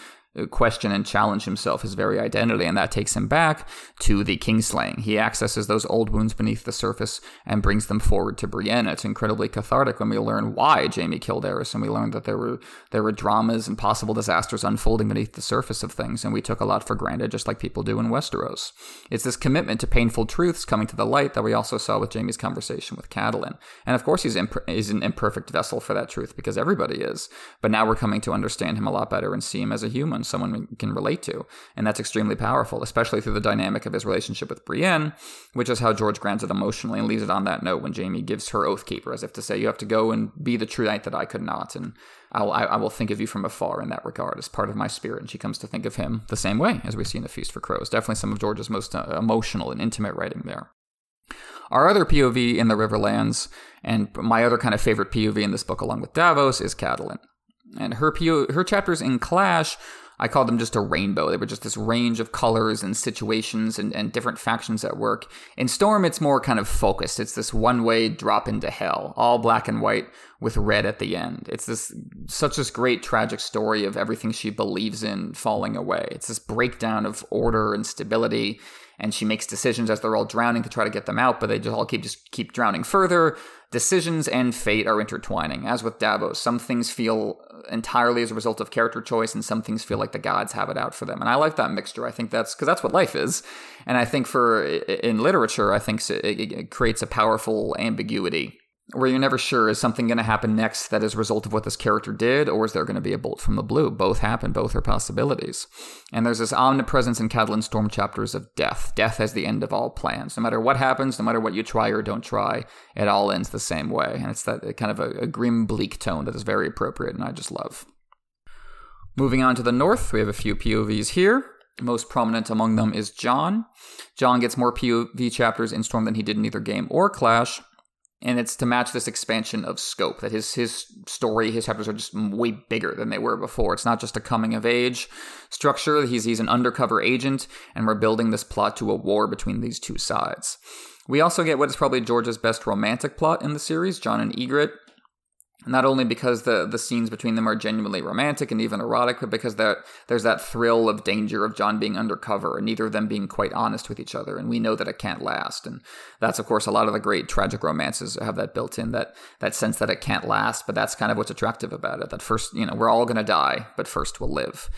question and challenge himself, his very identity, and that takes him back to the Kingslaying. He accesses those old wounds beneath the surface and brings them forward to Brienne. It's incredibly cathartic when we learn why Jaime killed Aerys, and we learn that there were there were dramas and possible disasters unfolding beneath the surface of things, and we took a lot for granted, just like people do in Westeros. It's this commitment to painful truths coming to the light that we also saw with Jaime's conversation with Catelyn. And of course, he's, imp- he's an imperfect vessel for that truth because everybody is. But now we're coming to understand him a lot better and see him as a human someone can relate to. And that's extremely powerful, especially through the dynamic of his relationship with Brienne, which is how George grants it emotionally and leaves it on that note when Jaime gives her Oathkeeper, as if to say, You have to go and be the true knight that I could not. And I'll, I, I will think of you from afar in that regard as part of my spirit. And she comes to think of him the same way as we see in The Feast for Crows. Definitely some of George's most uh, emotional and intimate writing there. Our other POV in the Riverlands, and my other kind of favorite POV in this book, along with Davos, is Catelyn. And her PO, her chapters in Clash I called them just a rainbow. They were just this range of colors and situations and, and different factions at work. In Storm, it's more kind of focused. It's this one way drop into hell, all black and white with red at the end. It's this such this great tragic story of everything she believes in falling away. It's this breakdown of order and stability and she makes decisions as they're all drowning to try to get them out, but they just all keep just keep drowning further. Decisions and fate are intertwining. As with Davos, some things feel entirely as a result of character choice, and some things feel like the gods have it out for them. And I like that mixture. I think that's because that's what life is. And I think for in literature, I think it creates a powerful ambiguity where you're never sure is something going to happen next that is a result of what this character did, or is there going to be a bolt from the blue? Both happen, both are possibilities. And there's this omnipresence in Catelyn Storm chapters of death. Death as the end of all plans. No matter what happens, no matter what you try or don't try, it all ends the same way. And it's that kind of a, a grim, bleak tone that is very appropriate, and I just love. Moving on to the north, we have a few POVs here. Most prominent among them is Jon. Jon gets more POV chapters in Storm than he did in either game or Clash and it's to match this expansion of scope that his his story his chapters are just way bigger than they were before. It's not just a coming of age structure. He's he's an undercover agent and we're building this plot to a war between these two sides. We also get what is probably george's best romantic plot in the series Jon and ygritte not only because the the scenes between them are genuinely romantic and even erotic, but because that there's that thrill of danger of Jon being undercover and neither of them being quite honest with each other, and we know that it can't last. And that's of course a lot of the great tragic romances have that built in that that sense that it can't last, but that's kind of what's attractive about it. That first, you know, we're all gonna die, but first we'll live.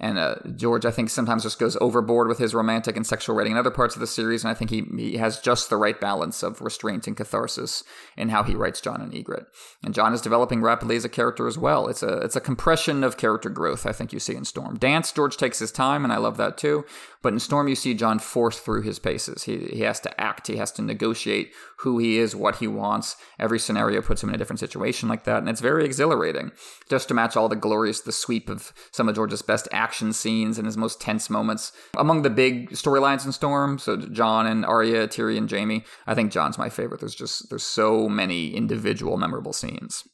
And uh, George, I think, sometimes just goes overboard with his romantic and sexual writing in other parts of the series, and I think he, he has just the right balance of restraint and catharsis in how he writes Jon and Ygritte. And Jon is developing rapidly as a character as well. It's a it's a compression of character growth I think you see in Storm. Dance, George takes his time, and I love that too. But in Storm, you see Jon force through his paces. He he has to act. He has to negotiate who he is, what he wants. Every scenario puts him in a different situation like that, and it's very exhilarating. Just to match all the glorious, the sweep of some of George's best acts action scenes and his most tense moments. Among the big storylines in Storm, so Jon and Arya, Tyrion, Jaime. I think Jon's my favorite. There's just there's so many individual memorable scenes.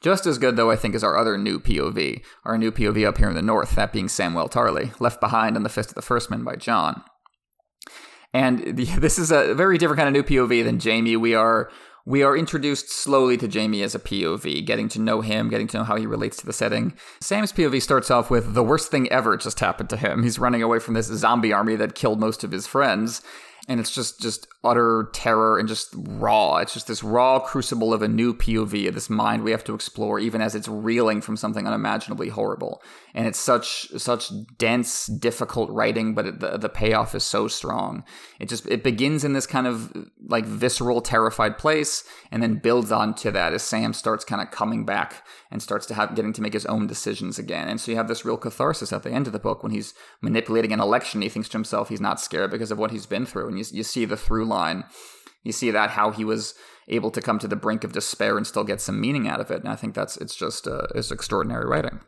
Just as good, though, I think, is our other new POV, our new POV up here in the north, that being Samwell Tarly, left behind in the Fist of the First Men by Jon. And the, this is a very different kind of new POV than Jaime. We are we are introduced slowly to Jaime as a POV, getting to know him, getting to know how he relates to the setting. Sam's POV starts off with the worst thing ever just happened to him. He's running away from this zombie army that killed most of his friends and it's just just utter terror and just raw. It's just this raw crucible of a new POV of this mind we have to explore, even as it's reeling from something unimaginably horrible. And it's such such dense, difficult writing, but it, the the payoff is so strong. It just it begins in this kind of like visceral, terrified place, and then builds onto that as Sam starts kind of coming back and starts to have getting to make his own decisions again. And so you have this real catharsis at the end of the book when he's manipulating an election. He thinks to himself he's not scared because of what he's been through, and you, you see the through line. You see that how he was able to come to the brink of despair and still get some meaning out of it. And I think that's it's just uh, it's extraordinary writing.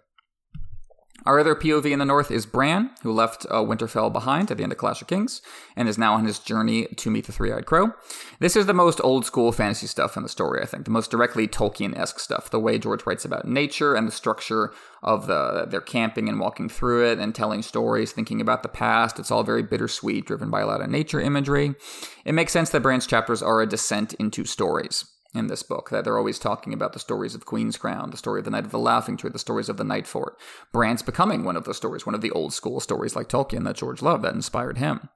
Our other POV in the north is Bran, who left uh, Winterfell behind at the end of Clash of Kings and is now on his journey to meet the Three Eyed Crow. This is the most old school fantasy stuff in the story, I think, the most directly Tolkien esque stuff. The way George writes about nature and the structure of the their camping and walking through it and telling stories, thinking about the past. It's all very bittersweet, driven by a lot of nature imagery. It makes sense that Bran's chapters are a descent into stories in this book that they're always talking about the stories of Queenscrown, the story of the Night of the Laughing Tree, the stories of the Nightfort. Bran's becoming one of those stories, one of the old school stories like Tolkien that George loved that inspired him.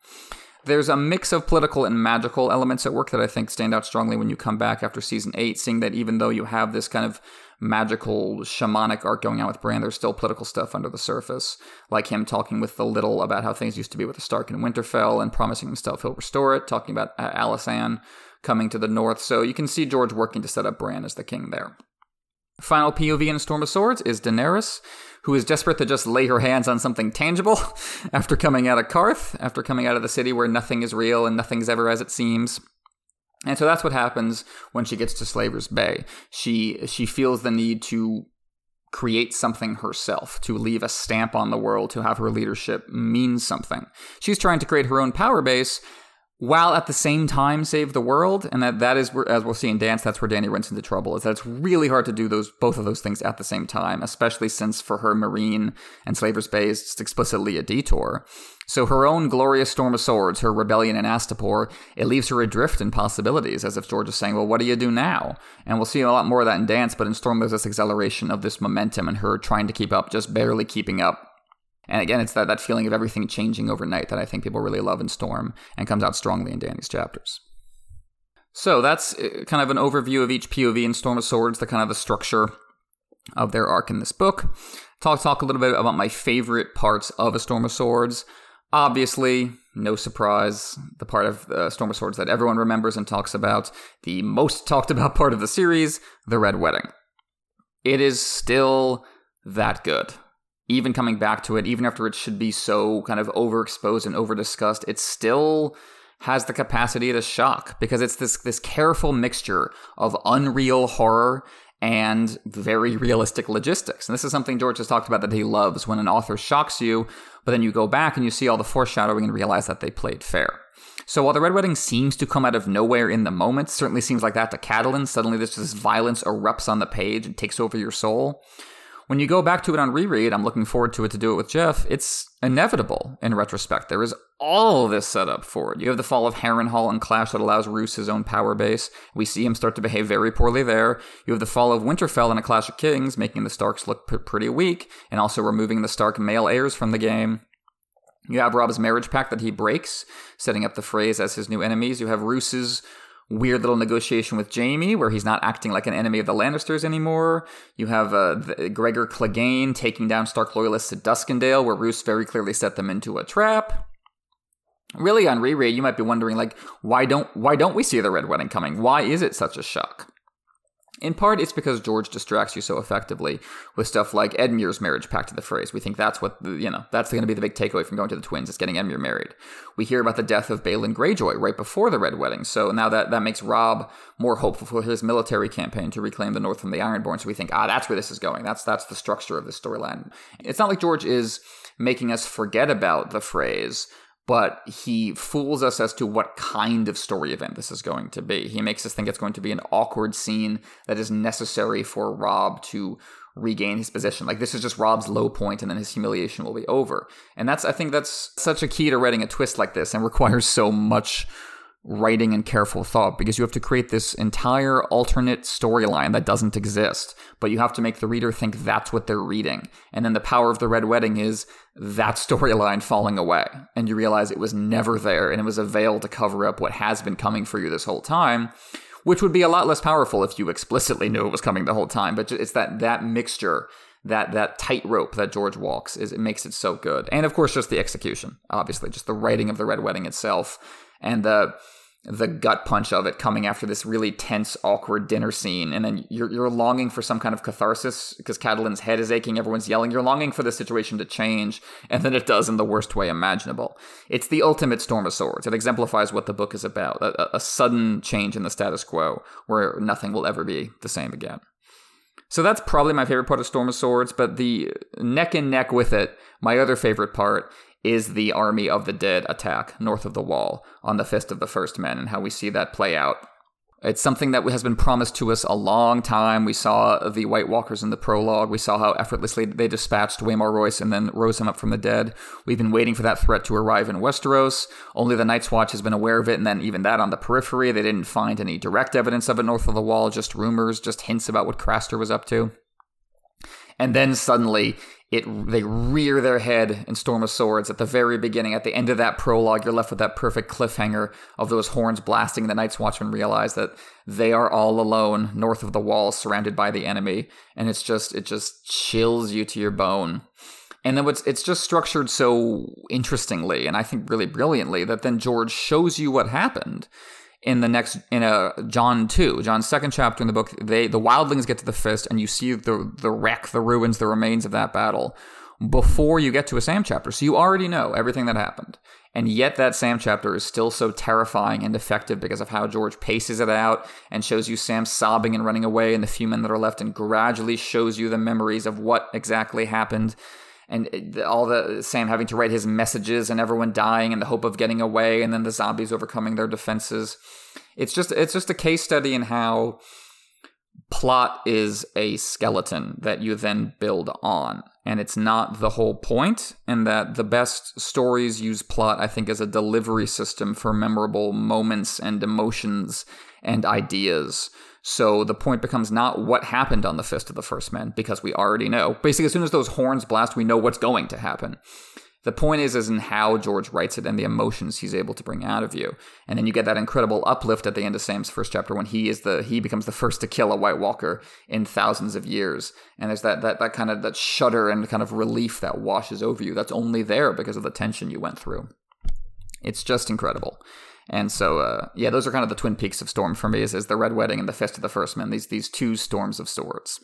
There's a mix of political and magical elements at work that I think stand out strongly when you come back after season eight, seeing that even though you have this kind of magical shamanic arc going on with Bran, there's still political stuff under the surface, like him talking with the Little about how things used to be with the Stark in Winterfell and promising himself he'll restore it, talking about uh, Alysanne coming to the north, so you can see George working to set up Bran as the king there. Final POV in Storm of Swords is Daenerys, who is desperate to just lay her hands on something tangible after coming out of Qarth, after coming out of the city where nothing is real and nothing's ever as it seems. And so that's what happens when she gets to Slaver's Bay. She she feels the need to create something herself, to leave a stamp on the world, to have her leadership mean something. She's trying to create her own power base, while at the same time save the world and that that is where as we'll see in dance that's where Dany runs into trouble is that it's really hard to do those both of those things at the same time especially since for her Meereen and Slaver's Bay is just explicitly a detour. So her own glorious storm of swords her rebellion in Astapor it leaves her adrift in possibilities as if George is saying well what do you do now? And we'll see a lot more of that in dance but in storm there's this acceleration of this momentum and her trying to keep up just barely keeping up And again, it's that, that feeling of everything changing overnight that I think people really love in Storm and comes out strongly in Dany's chapters. So that's uh, kind of an overview of each POV in Storm of Swords, the kind of the structure of their arc in this book. Talk talk a little bit about my favorite parts of A Storm of Swords. Obviously, no surprise, the part of uh, Storm of Swords that everyone remembers and talks about, the most talked about part of the series, the Red Wedding. It is still that good. Even coming back to it, even after it should be so kind of overexposed and overdiscussed, it still has the capacity to shock because it's this this careful mixture of unreal horror and very realistic logistics. And this is something George has talked about that he loves when an author shocks you, but then you go back and you see all the foreshadowing and realize that they played fair. So while the Red Wedding seems to come out of nowhere in the moment, certainly seems like that to Catelyn, suddenly this, this violence erupts on the page and takes over your soul. When you go back to it on reread, I'm looking forward to it to do it with Jeff. It's inevitable in retrospect. There is all this set up for it. You have the fall of Harrenhal and Clash that allows Roose his own power base. We see him start to behave very poorly there. You have the fall of Winterfell in a Clash of Kings, making the Starks look p- pretty weak, and also removing the Stark male heirs from the game. You have Robb's marriage pact that he breaks, setting up the Freys as his new enemies. You have Roose's weird little negotiation with Jaime, where he's not acting like an enemy of the Lannisters anymore. You have uh, Gregor Clegane taking down Stark loyalists at Duskendale, where Roose very clearly set them into a trap. Really, on reread, you might be wondering, like, why don't why don't we see the Red Wedding coming? Why is it such a shock? In part, it's because George distracts you so effectively with stuff like Edmure's marriage pact to the Freys. We think that's what, the, you know, that's going to be the big takeaway from going to the twins, is getting Edmure married. We hear about the death of Balon Greyjoy right before the Red Wedding. So now that, that makes Robb more hopeful for his military campaign to reclaim the North from the Ironborn. So we think, ah, that's where this is going. That's, that's the structure of the storyline. It's not like George is making us forget about the Freys but he fools us as to what kind of story event this is going to be. He makes us think it's going to be an awkward scene that is necessary for Robb to regain his position. Like this is just Robb's low point and then his humiliation will be over. And that's I think that's such a key to writing a twist like this and requires so much writing and careful thought because you have to create this entire alternate storyline that doesn't exist, but you have to make the reader think that's what they're reading. And then the power of the Red Wedding is that storyline falling away. And you realize it was never there and it was a veil to cover up what has been coming for you this whole time, which would be a lot less powerful if you explicitly knew it was coming the whole time. But it's that, that mixture that that tightrope that George walks is it makes it so good. And of course just the execution, obviously, just the writing of the Red Wedding itself and the the gut punch of it coming after this really tense, awkward dinner scene, and then you're you're longing for some kind of catharsis because Catelyn's head is aching, everyone's yelling. You're longing for the situation to change, and then it does in the worst way imaginable. It's the ultimate storm of swords. It exemplifies what the book is about: a, a sudden change in the status quo, where nothing will ever be the same again. So that's probably my favorite part of Storm of Swords, but the neck and neck with it, my other favorite part is the army of the dead attack north of the wall on the Fist of the First Men and how we see that play out. It's something that has been promised to us a long time. We saw the White Walkers in the prologue. We saw how effortlessly they dispatched Waymar Royce and then rose him up from the dead. We've been waiting for that threat to arrive in Westeros. Only the Night's Watch has been aware of it, and then even that on the periphery. They didn't find any direct evidence of it north of the wall, just rumors, just hints about what Craster was up to. And then suddenly it they rear their head in Storm of Swords at the very beginning. At the end of that prologue, you're left with that perfect cliffhanger of those horns blasting. The Night's Watchmen realize that they are all alone north of the wall, surrounded by the enemy, and it's just it just chills you to your bone. And then what's it's just structured so interestingly, and I think really brilliantly, that then George shows you what happened in the next in a Jon 2, Jon's second chapter in the book, they the wildlings get to the fist and you see the the wreck, the ruins, the remains of that battle before you get to a Sam chapter. So you already know everything that happened. And yet that Sam chapter is still so terrifying and effective because of how George paces it out and shows you Sam sobbing and running away and the few men that are left and gradually shows you the memories of what exactly happened and all the Sam having to write his messages and everyone dying in the hope of getting away and then the zombies overcoming their defenses. It's just it's just a case study in how plot is a skeleton that you then build on and it's not the whole point and that the best stories use plot I think as a delivery system for memorable moments and emotions and ideas. So the point becomes not what happened on the Fist of the First Men, because we already know. Basically, as soon as those horns blast, we know what's going to happen. The point is, is in how George writes it and the emotions he's able to bring out of you, and then you get that incredible uplift at the end of Sam's first chapter when he is the he becomes the first to kill a White Walker in thousands of years, and there's that that that kind of that shudder and kind of relief that washes over you. That's only there because of the tension you went through. It's just incredible. And so, uh, yeah, those are kind of the twin peaks of Storm for me, is, is the Red Wedding and the Fist of the First Men, these, these two storms of swords.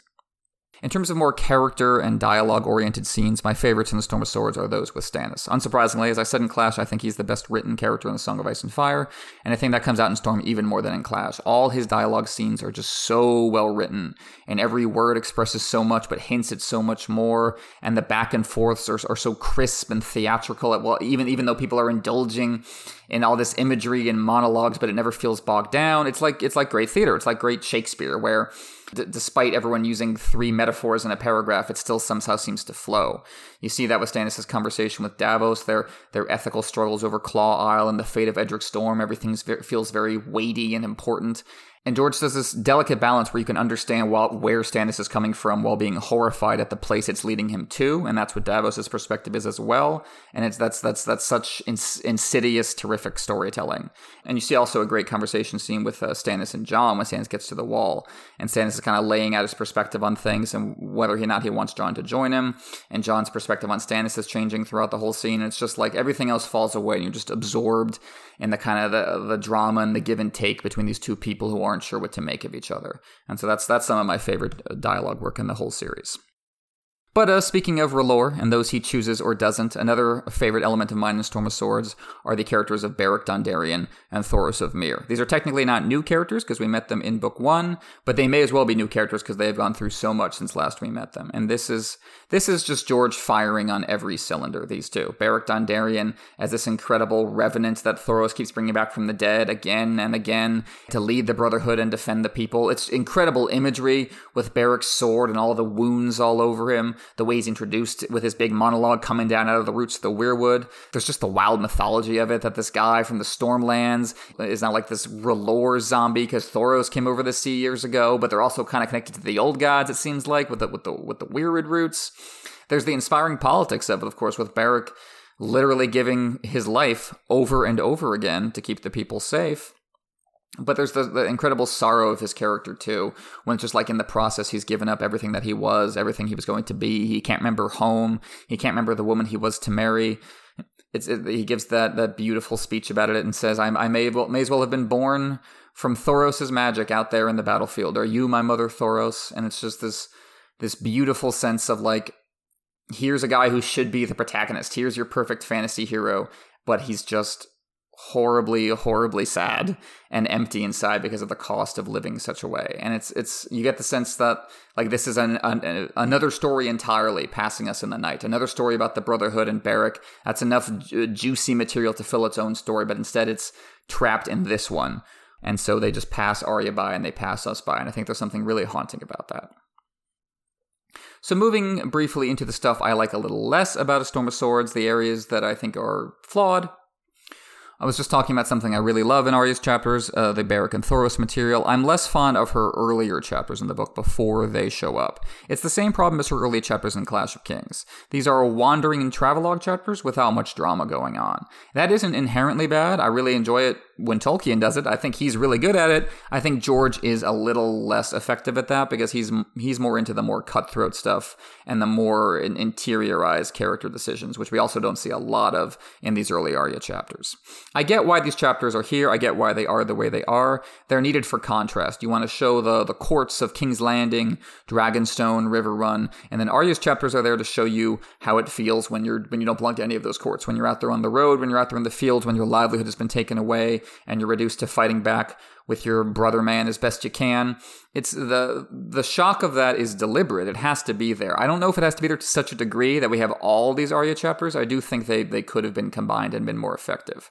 In terms of more character and dialogue oriented scenes, my favorites in The Storm of Swords are those with Stannis. Unsurprisingly, as I said in Clash, I think he's the best written character in The Song of Ice and Fire, and I think that comes out in Storm even more than in Clash. All his dialogue scenes are just so well written, and every word expresses so much but hints at so much more, and the back and forths are, are so crisp and theatrical. Well, even even though people are indulging in all this imagery and monologues, but it never feels bogged down. It's like it's like great theater. It's like great Shakespeare, where d- despite everyone using three metaphors in a paragraph, it still somehow seems to flow. You see that with Stannis' conversation with Davos, their their ethical struggles over Claw Isle and the fate of Edric Storm. Everything feels very weighty and important. And George does this delicate balance where you can understand while, where Stannis is coming from while being horrified at the place it's leading him to, and that's what Davos's perspective is as well. And it's that's that's that's such ins- insidious, terrific storytelling. And you see also a great conversation scene with uh, Stannis and Jon when Stannis gets to the wall, and Stannis is kind of laying out his perspective on things and whether or not he wants Jon to join him. And Jon's perspective on Stannis is changing throughout the whole scene. And it's just like everything else falls away, and you're just absorbed in the kind of the the drama and the give and take between these two people who are aren't sure what to make of each other. And so that's that's some of my favorite uh, dialogue work in the whole series. But uh, speaking of R'hllor and those he chooses or doesn't, another favorite element of mine in Storm of Swords are the characters of Beric Dondarrion and Thoros of Myr. These are technically not new characters because we met them in book one, but they may as well be new characters because they have gone through so much since last we met them. And this is this is just George firing on every cylinder. These two, Beric Dondarrion as this incredible revenant that Thoros keeps bringing back from the dead again and again to lead the Brotherhood and defend the people. It's incredible imagery with Beric's sword and all the wounds all over him the way he's introduced with his big monologue coming down out of the roots of the weirwood. There's just the wild mythology of it that this guy from the Stormlands is not like this R'hllor zombie because Thoros came over the sea years ago, but they're also kind of connected to the old gods. It seems like with the with the with the weirwood roots. There's the inspiring politics of it, of course, with Beric literally giving his life over and over again to keep the people safe. But there's the, the, incredible sorrow of his character too, when it's just like in the process he's given up everything that he was, everything he was going to be. He can't remember home. He can't remember the woman he was to marry. It's it, he gives that that beautiful speech about it and says, "I, I may well, may as well have been born from Thoros's magic out there in the battlefield. Are you my mother, Thoros?" And it's just this this beautiful sense of like, here's a guy who should be the protagonist. Here's your perfect fantasy hero, but he's just horribly horribly sad and empty inside because of the cost of living such a way. And it's it's you get the sense that like this is an, an, another story entirely passing us in the night. Another story about the brotherhood and Beric that's enough ju- juicy material to fill its own story but instead it's trapped in this one. And so they just pass Arya by and they pass us by. And I think there's something really haunting about that. So, moving briefly into the stuff I like a little less about A Storm of Swords, the areas that I think are flawed, I was just talking about something I really love in Arya's chapters, uh, the Beric and Thoros material. I'm less fond of her earlier chapters in the book before they show up. It's the same problem as her early chapters in Clash of Kings. These are wandering and travelogue chapters without much drama going on. That isn't inherently bad. I really enjoy it when Tolkien does it. I think he's really good at it. I think George is a little less effective at that because he's he's more into the more cutthroat stuff and the more interiorized character decisions, which we also don't see a lot of in these early Arya chapters. I get why these chapters are here. I get why they are the way they are. They're needed for contrast. You want to show the the courts of King's Landing, Dragonstone, Riverrun, and then Arya's chapters are there to show you how it feels when you're when you don't belong to any of those courts. When you're out there on the road, when you're out there in the fields, when your livelihood has been taken away, and you're reduced to fighting back with your brother man as best you can. It's the the shock of that is deliberate. It has to be there. I don't know if it has to be there to such a degree that we have all these Arya chapters. I do think they they could have been combined and been more effective.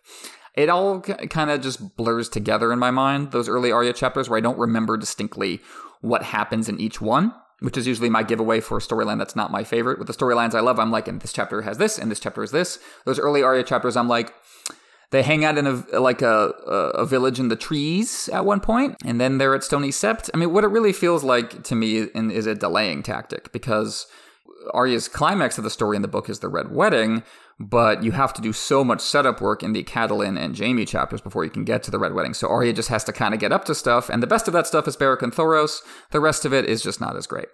It all kind of just blurs together in my mind. Those early Arya chapters where I don't remember distinctly what happens in each one which is usually my giveaway for a storyline that's not my favorite. With the storylines I love, I'm like, and this chapter has this, and this chapter is this. Those early Arya chapters, I'm like, They hang out in a like a, a village in the trees at one point, and then they're at Stony Sept. I mean, what it really feels like to me is a delaying tactic because Arya's climax of the story in the book is the Red Wedding, but you have to do so much setup work in the Catelyn and Jaime chapters before you can get to the Red Wedding. So Arya just has to kind of get up to stuff, and the best of that stuff is Beric and Thoros. The rest of it is just not as great.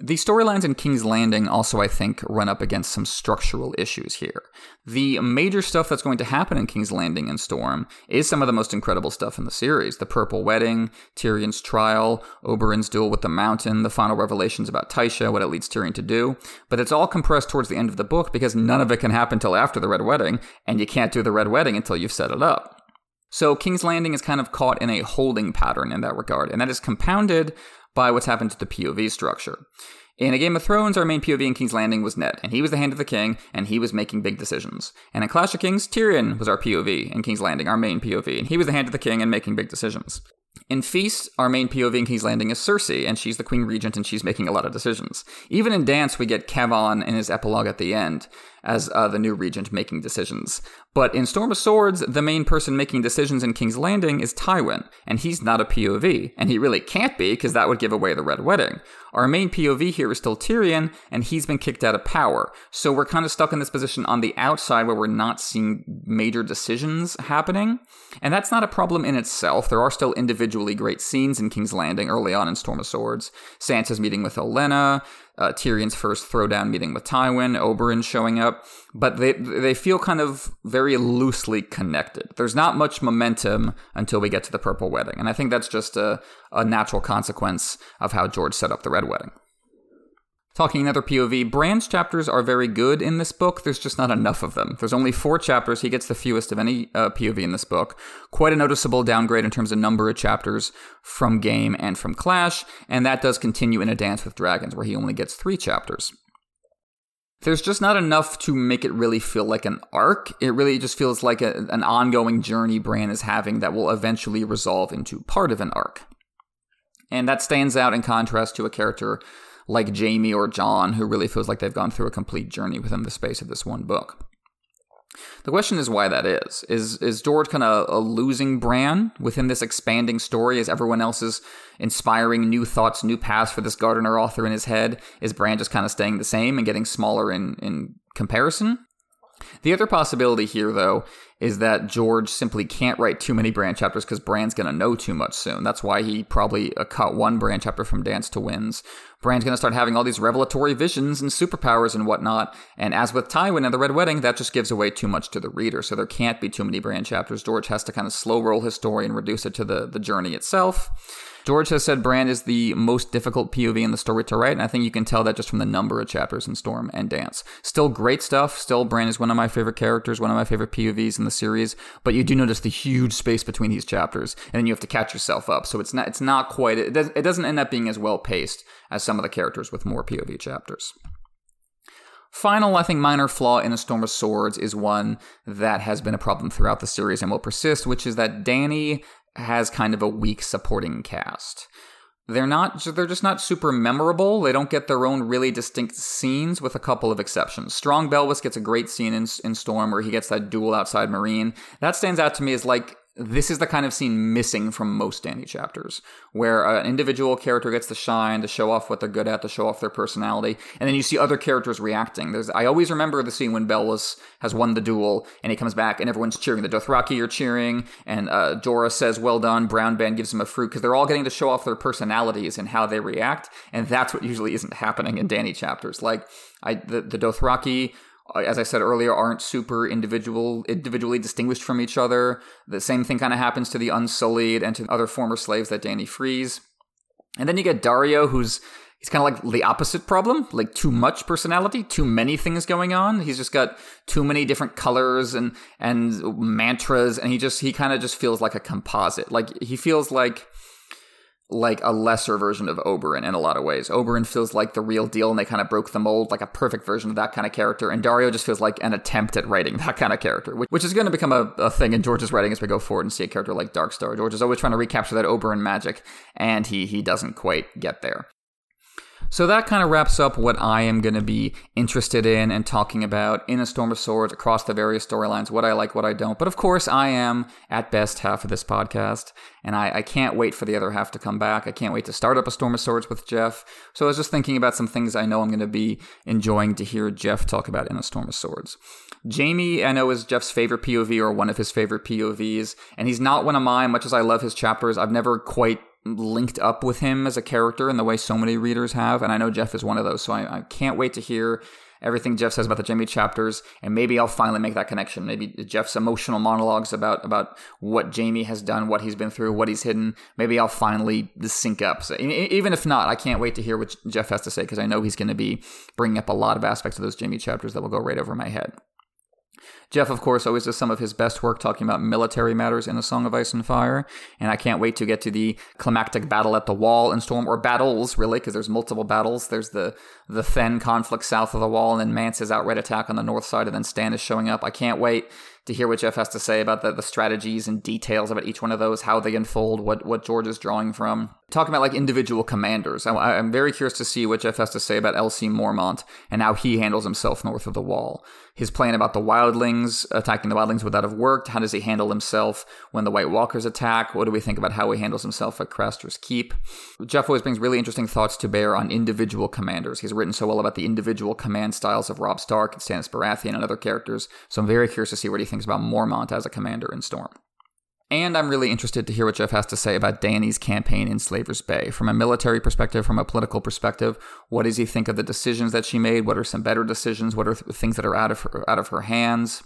The storylines in King's Landing also, I think, run up against some structural issues here. The major stuff that's going to happen in King's Landing and Storm is some of the most incredible stuff in the series. The Purple Wedding, Tyrion's trial, Oberyn's duel with the Mountain, the final revelations about Tysha, what it leads Tyrion to do. But it's all compressed towards the end of the book because none of it can happen until after the Red Wedding, and you can't do the Red Wedding until you've set it up. So King's Landing is kind of caught in a holding pattern in that regard, and that is compounded by what's happened to the POV structure. In A Game of Thrones, our main POV in King's Landing was Ned, and he was the hand of the king, and he was making big decisions. And in Clash of Kings, Tyrion was our POV in King's Landing, our main POV, and he was the hand of the king and making big decisions. In Feast, our main POV in King's Landing is Cersei, and she's the Queen Regent and she's making a lot of decisions. Even in Dance, we get Kevan in his epilogue at the end as uh, the new Regent making decisions. But in Storm of Swords, the main person making decisions in King's Landing is Tywin, and he's not a POV, and he really can't be because that would give away the Red Wedding. Our main POV here is still Tyrion, and he's been kicked out of power. So we're kind of stuck in this position on the outside where we're not seeing major decisions happening. And that's not a problem in itself. There are still individually great scenes in King's Landing early on in Storm of Swords. Sansa's meeting with Olenna, uh, Tyrion's first throwdown meeting with Tywin, Oberyn showing up, but they they feel kind of very loosely connected. There's not much momentum until we get to the Purple Wedding, and I think that's just a, a natural consequence of how George set up the Red Wedding. Talking another POV, Bran's chapters are very good in this book. There's just not enough of them. There's only four chapters. He gets the fewest of any uh, POV in this book. Quite a noticeable downgrade in terms of number of chapters from Game and from Clash, and that does continue in A Dance with Dragons, where he only gets three chapters. There's just not enough to make it really feel like an arc. It really just feels like a, an ongoing journey Bran is having that will eventually resolve into part of an arc. And that stands out in contrast to a character like Jaime or Jon, who really feels like they've gone through a complete journey within the space of this one book. The question is why that is. Is is George kind of a losing Bran within this expanding story as everyone else is inspiring new thoughts, new paths for this gardener author in his head? Is Bran just kind of staying the same and getting smaller in, in comparison? The other possibility here, though, is that George simply can't write too many Bran chapters because Bran's going to know too much soon. That's why he probably uh, cut one Bran chapter from Dance to Winds. Bran's going to start having all these revelatory visions and superpowers and whatnot. And as with Tywin and the Red Wedding, that just gives away too much to the reader. So there can't be too many Bran chapters. George has to kind of slow roll his story and reduce it to the, the journey itself. George has said Bran is the most difficult POV in the story to write, and I think you can tell that just from the number of chapters in Storm and Dance. Still great stuff. Still, Bran is one of my favorite characters, one of my favorite POVs in the series. But you do notice the huge space between these chapters, and then you have to catch yourself up. So it's not it's not quite it, does, it doesn't end up being as well paced as some of the characters with more POV chapters. Final, I think, minor flaw in A Storm of Swords is one that has been a problem throughout the series and will persist, which is that Dany has kind of a weak supporting cast. They're not they're just not super memorable. They don't get their own really distinct scenes with a couple of exceptions. Strong Belwas gets a great scene in, in Storm where he gets that duel outside Meereen. That stands out to me as like this is the kind of scene missing from most Dany chapters, where an individual character gets to shine, to show off what they're good at, to show off their personality, and then you see other characters reacting. There's, I always remember the scene when Belwas has won the duel, and he comes back, and everyone's cheering. The Dothraki are cheering, and uh, Jorah says, "Well done." Brown Ben gives him a fruit because they're all getting to show off their personalities and how they react, and that's what usually isn't happening in Dany chapters. Like I, the, the Dothraki uh, Uh, as I said earlier, aren't super individual, individually distinguished from each other. The same thing kind of happens to the Unsullied and to other former slaves that Dany frees. And then you get Daario, who's he's kind of like the opposite problem, like too much personality, too many things going on. He's just got too many different colors and and mantras, and he just he kind of just feels like a composite. Like he feels like like a lesser version of Oberyn in a lot of ways. Oberyn feels like the real deal and they kind of broke the mold, like a perfect version of that kind of character. And Daario just feels like an attempt at writing that kind of character, which is going to become a, a thing in George's writing as we go forward and see a character like Darkstar. George is always trying to recapture that Oberyn magic, and he he doesn't quite get there. So that kind of wraps up what I am going to be interested in and talking about in A Storm of Swords across the various storylines, what I like, what I don't. But of course, I am at best half of this podcast, and I, I, can't wait for the other half to come back. I can't wait to start up A Storm of Swords with Jeff. So I was just thinking about some things I know I'm going to be enjoying to hear Jeff talk about in A Storm of Swords. Jaime, I know, is Jeff's favorite POV or one of his favorite POVs, and he's not one of mine, much as I love his chapters. I've never quite linked up with him as a character in the way so many readers have. And I know Jeff is one of those. So I, I can't wait to hear everything Jeff says about the Jaime chapters, and maybe I'll finally make that connection. Maybe Jeff's emotional monologues about about what Jaime has done, what he's been through, what he's hidden. Maybe I'll finally sync up. So even if not, I can't wait to hear what Jeff has to say because I know he's going to be bringing up a lot of aspects of those Jaime chapters that will go right over my head. Jeff, of course, always does some of his best work talking about military matters in A Song of Ice and Fire, and I can't wait to get to the climactic battle at the Wall in Storm, or battles, really, because there's multiple battles. There's the the Thenn conflict south of the Wall, and then Mance's outright attack on the north side, and then Stannis showing up. I can't wait to hear what Jeff has to say about the, the strategies and details about each one of those, how they unfold, what, what George is drawing from. Talking about like individual commanders. I, am very curious to see what Jeff has to say about LC Mormont and how he handles himself north of the wall. His plan about the wildlings, attacking the wildlings would that have worked? How does he handle himself when the White Walkers attack? What do we think about how he handles himself at Craster's Keep? Jeff always brings really interesting thoughts to bear on individual commanders. He's written so well about the individual command styles of Robb Stark and Stannis Baratheon and other characters, so I'm very curious to see what he thinks things about Mormont as a commander in Storm. And I'm really interested to hear what Jeff has to say about Dany's campaign in Slaver's Bay. From a military perspective, from a political perspective, what does he think of the decisions that she made? What are some better decisions? What are things that are out of her, out of her hands?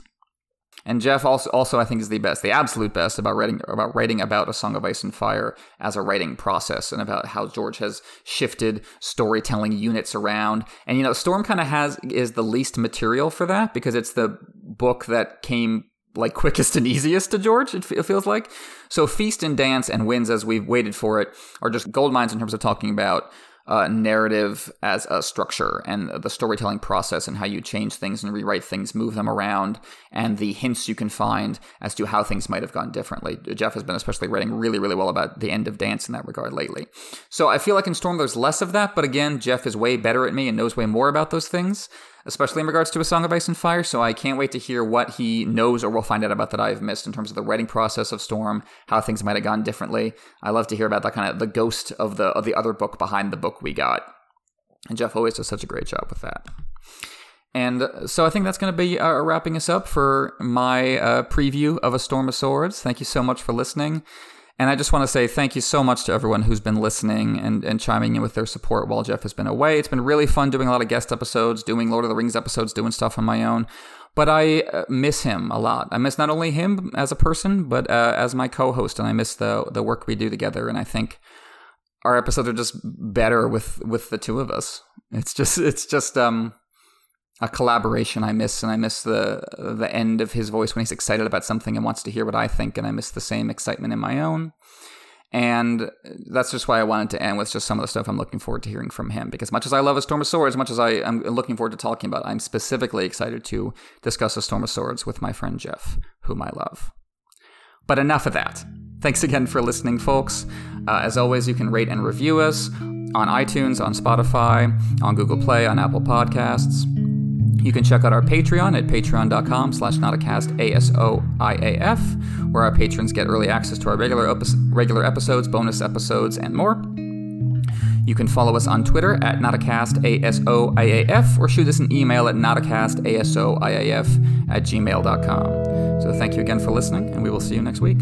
And Jeff also, also I think is the best, the absolute best about writing about writing about a Song of Ice and Fire as a writing process and about how George has shifted storytelling units around. And you know, Storm kind of has is the least material for that because it's the book that came like quickest and easiest to George, it, feels like. So Feast and Dance and Winds, as we've waited for it, are just gold mines in terms of talking about uh, narrative as a structure and the storytelling process and how you change things and rewrite things, move them around, and the hints you can find as to how things might have gone differently. Jeff has been especially writing really, really well about the end of Dance in that regard lately. So I feel like in Storm there's less of that, but again, Jeff is way better at me and knows way more about those things especially in regards to A Song of Ice and Fire. So I can't wait to hear what he knows or will find out about that I've missed in terms of the writing process of Storm, how things might have gone differently. I love to hear about that kind of the ghost of the of the other book behind the book we got. And Jeff always does such a great job with that. And so I think that's going to be uh, wrapping us up for my uh, preview of A Storm of Swords. Thank you so much for listening. And I just want to say thank you so much to everyone who's been listening and, and chiming in with their support while Jeff has been away. It's been really fun doing a lot of guest episodes, doing Lord of the Rings episodes, doing stuff on my own. But I uh, miss him a lot. I miss not only him as a person, but uh, as my co-host, and I miss the the work we do together. And I think our episodes are just better with with the two of us. It's just it's just um a collaboration I miss, and I miss the the end of his voice when he's excited about something and wants to hear what I think, and I miss the same excitement in my own. And that's just why I wanted to end with just some of the stuff I'm looking forward to hearing from him. Because much as I love A Storm of Swords, much as I am looking forward to talking about, I'm specifically excited to discuss A Storm of Swords with my friend Jeff, whom I love. But enough of that. Thanks again for listening, folks. Uh, as always, you can rate and review us on iTunes, on Spotify, on Google Play, on Apple Podcasts. You can check out our Patreon at patreon.com slash notacast A-S-O-I-A-F, where our patrons get early access to our regular, regular episodes, bonus episodes, and more. You can follow us on Twitter at notacast A-S-O-I-A-F, or shoot us an email at notacast A-S-O-I-A-F at gmail.com. So thank you again for listening, and we will see you next week.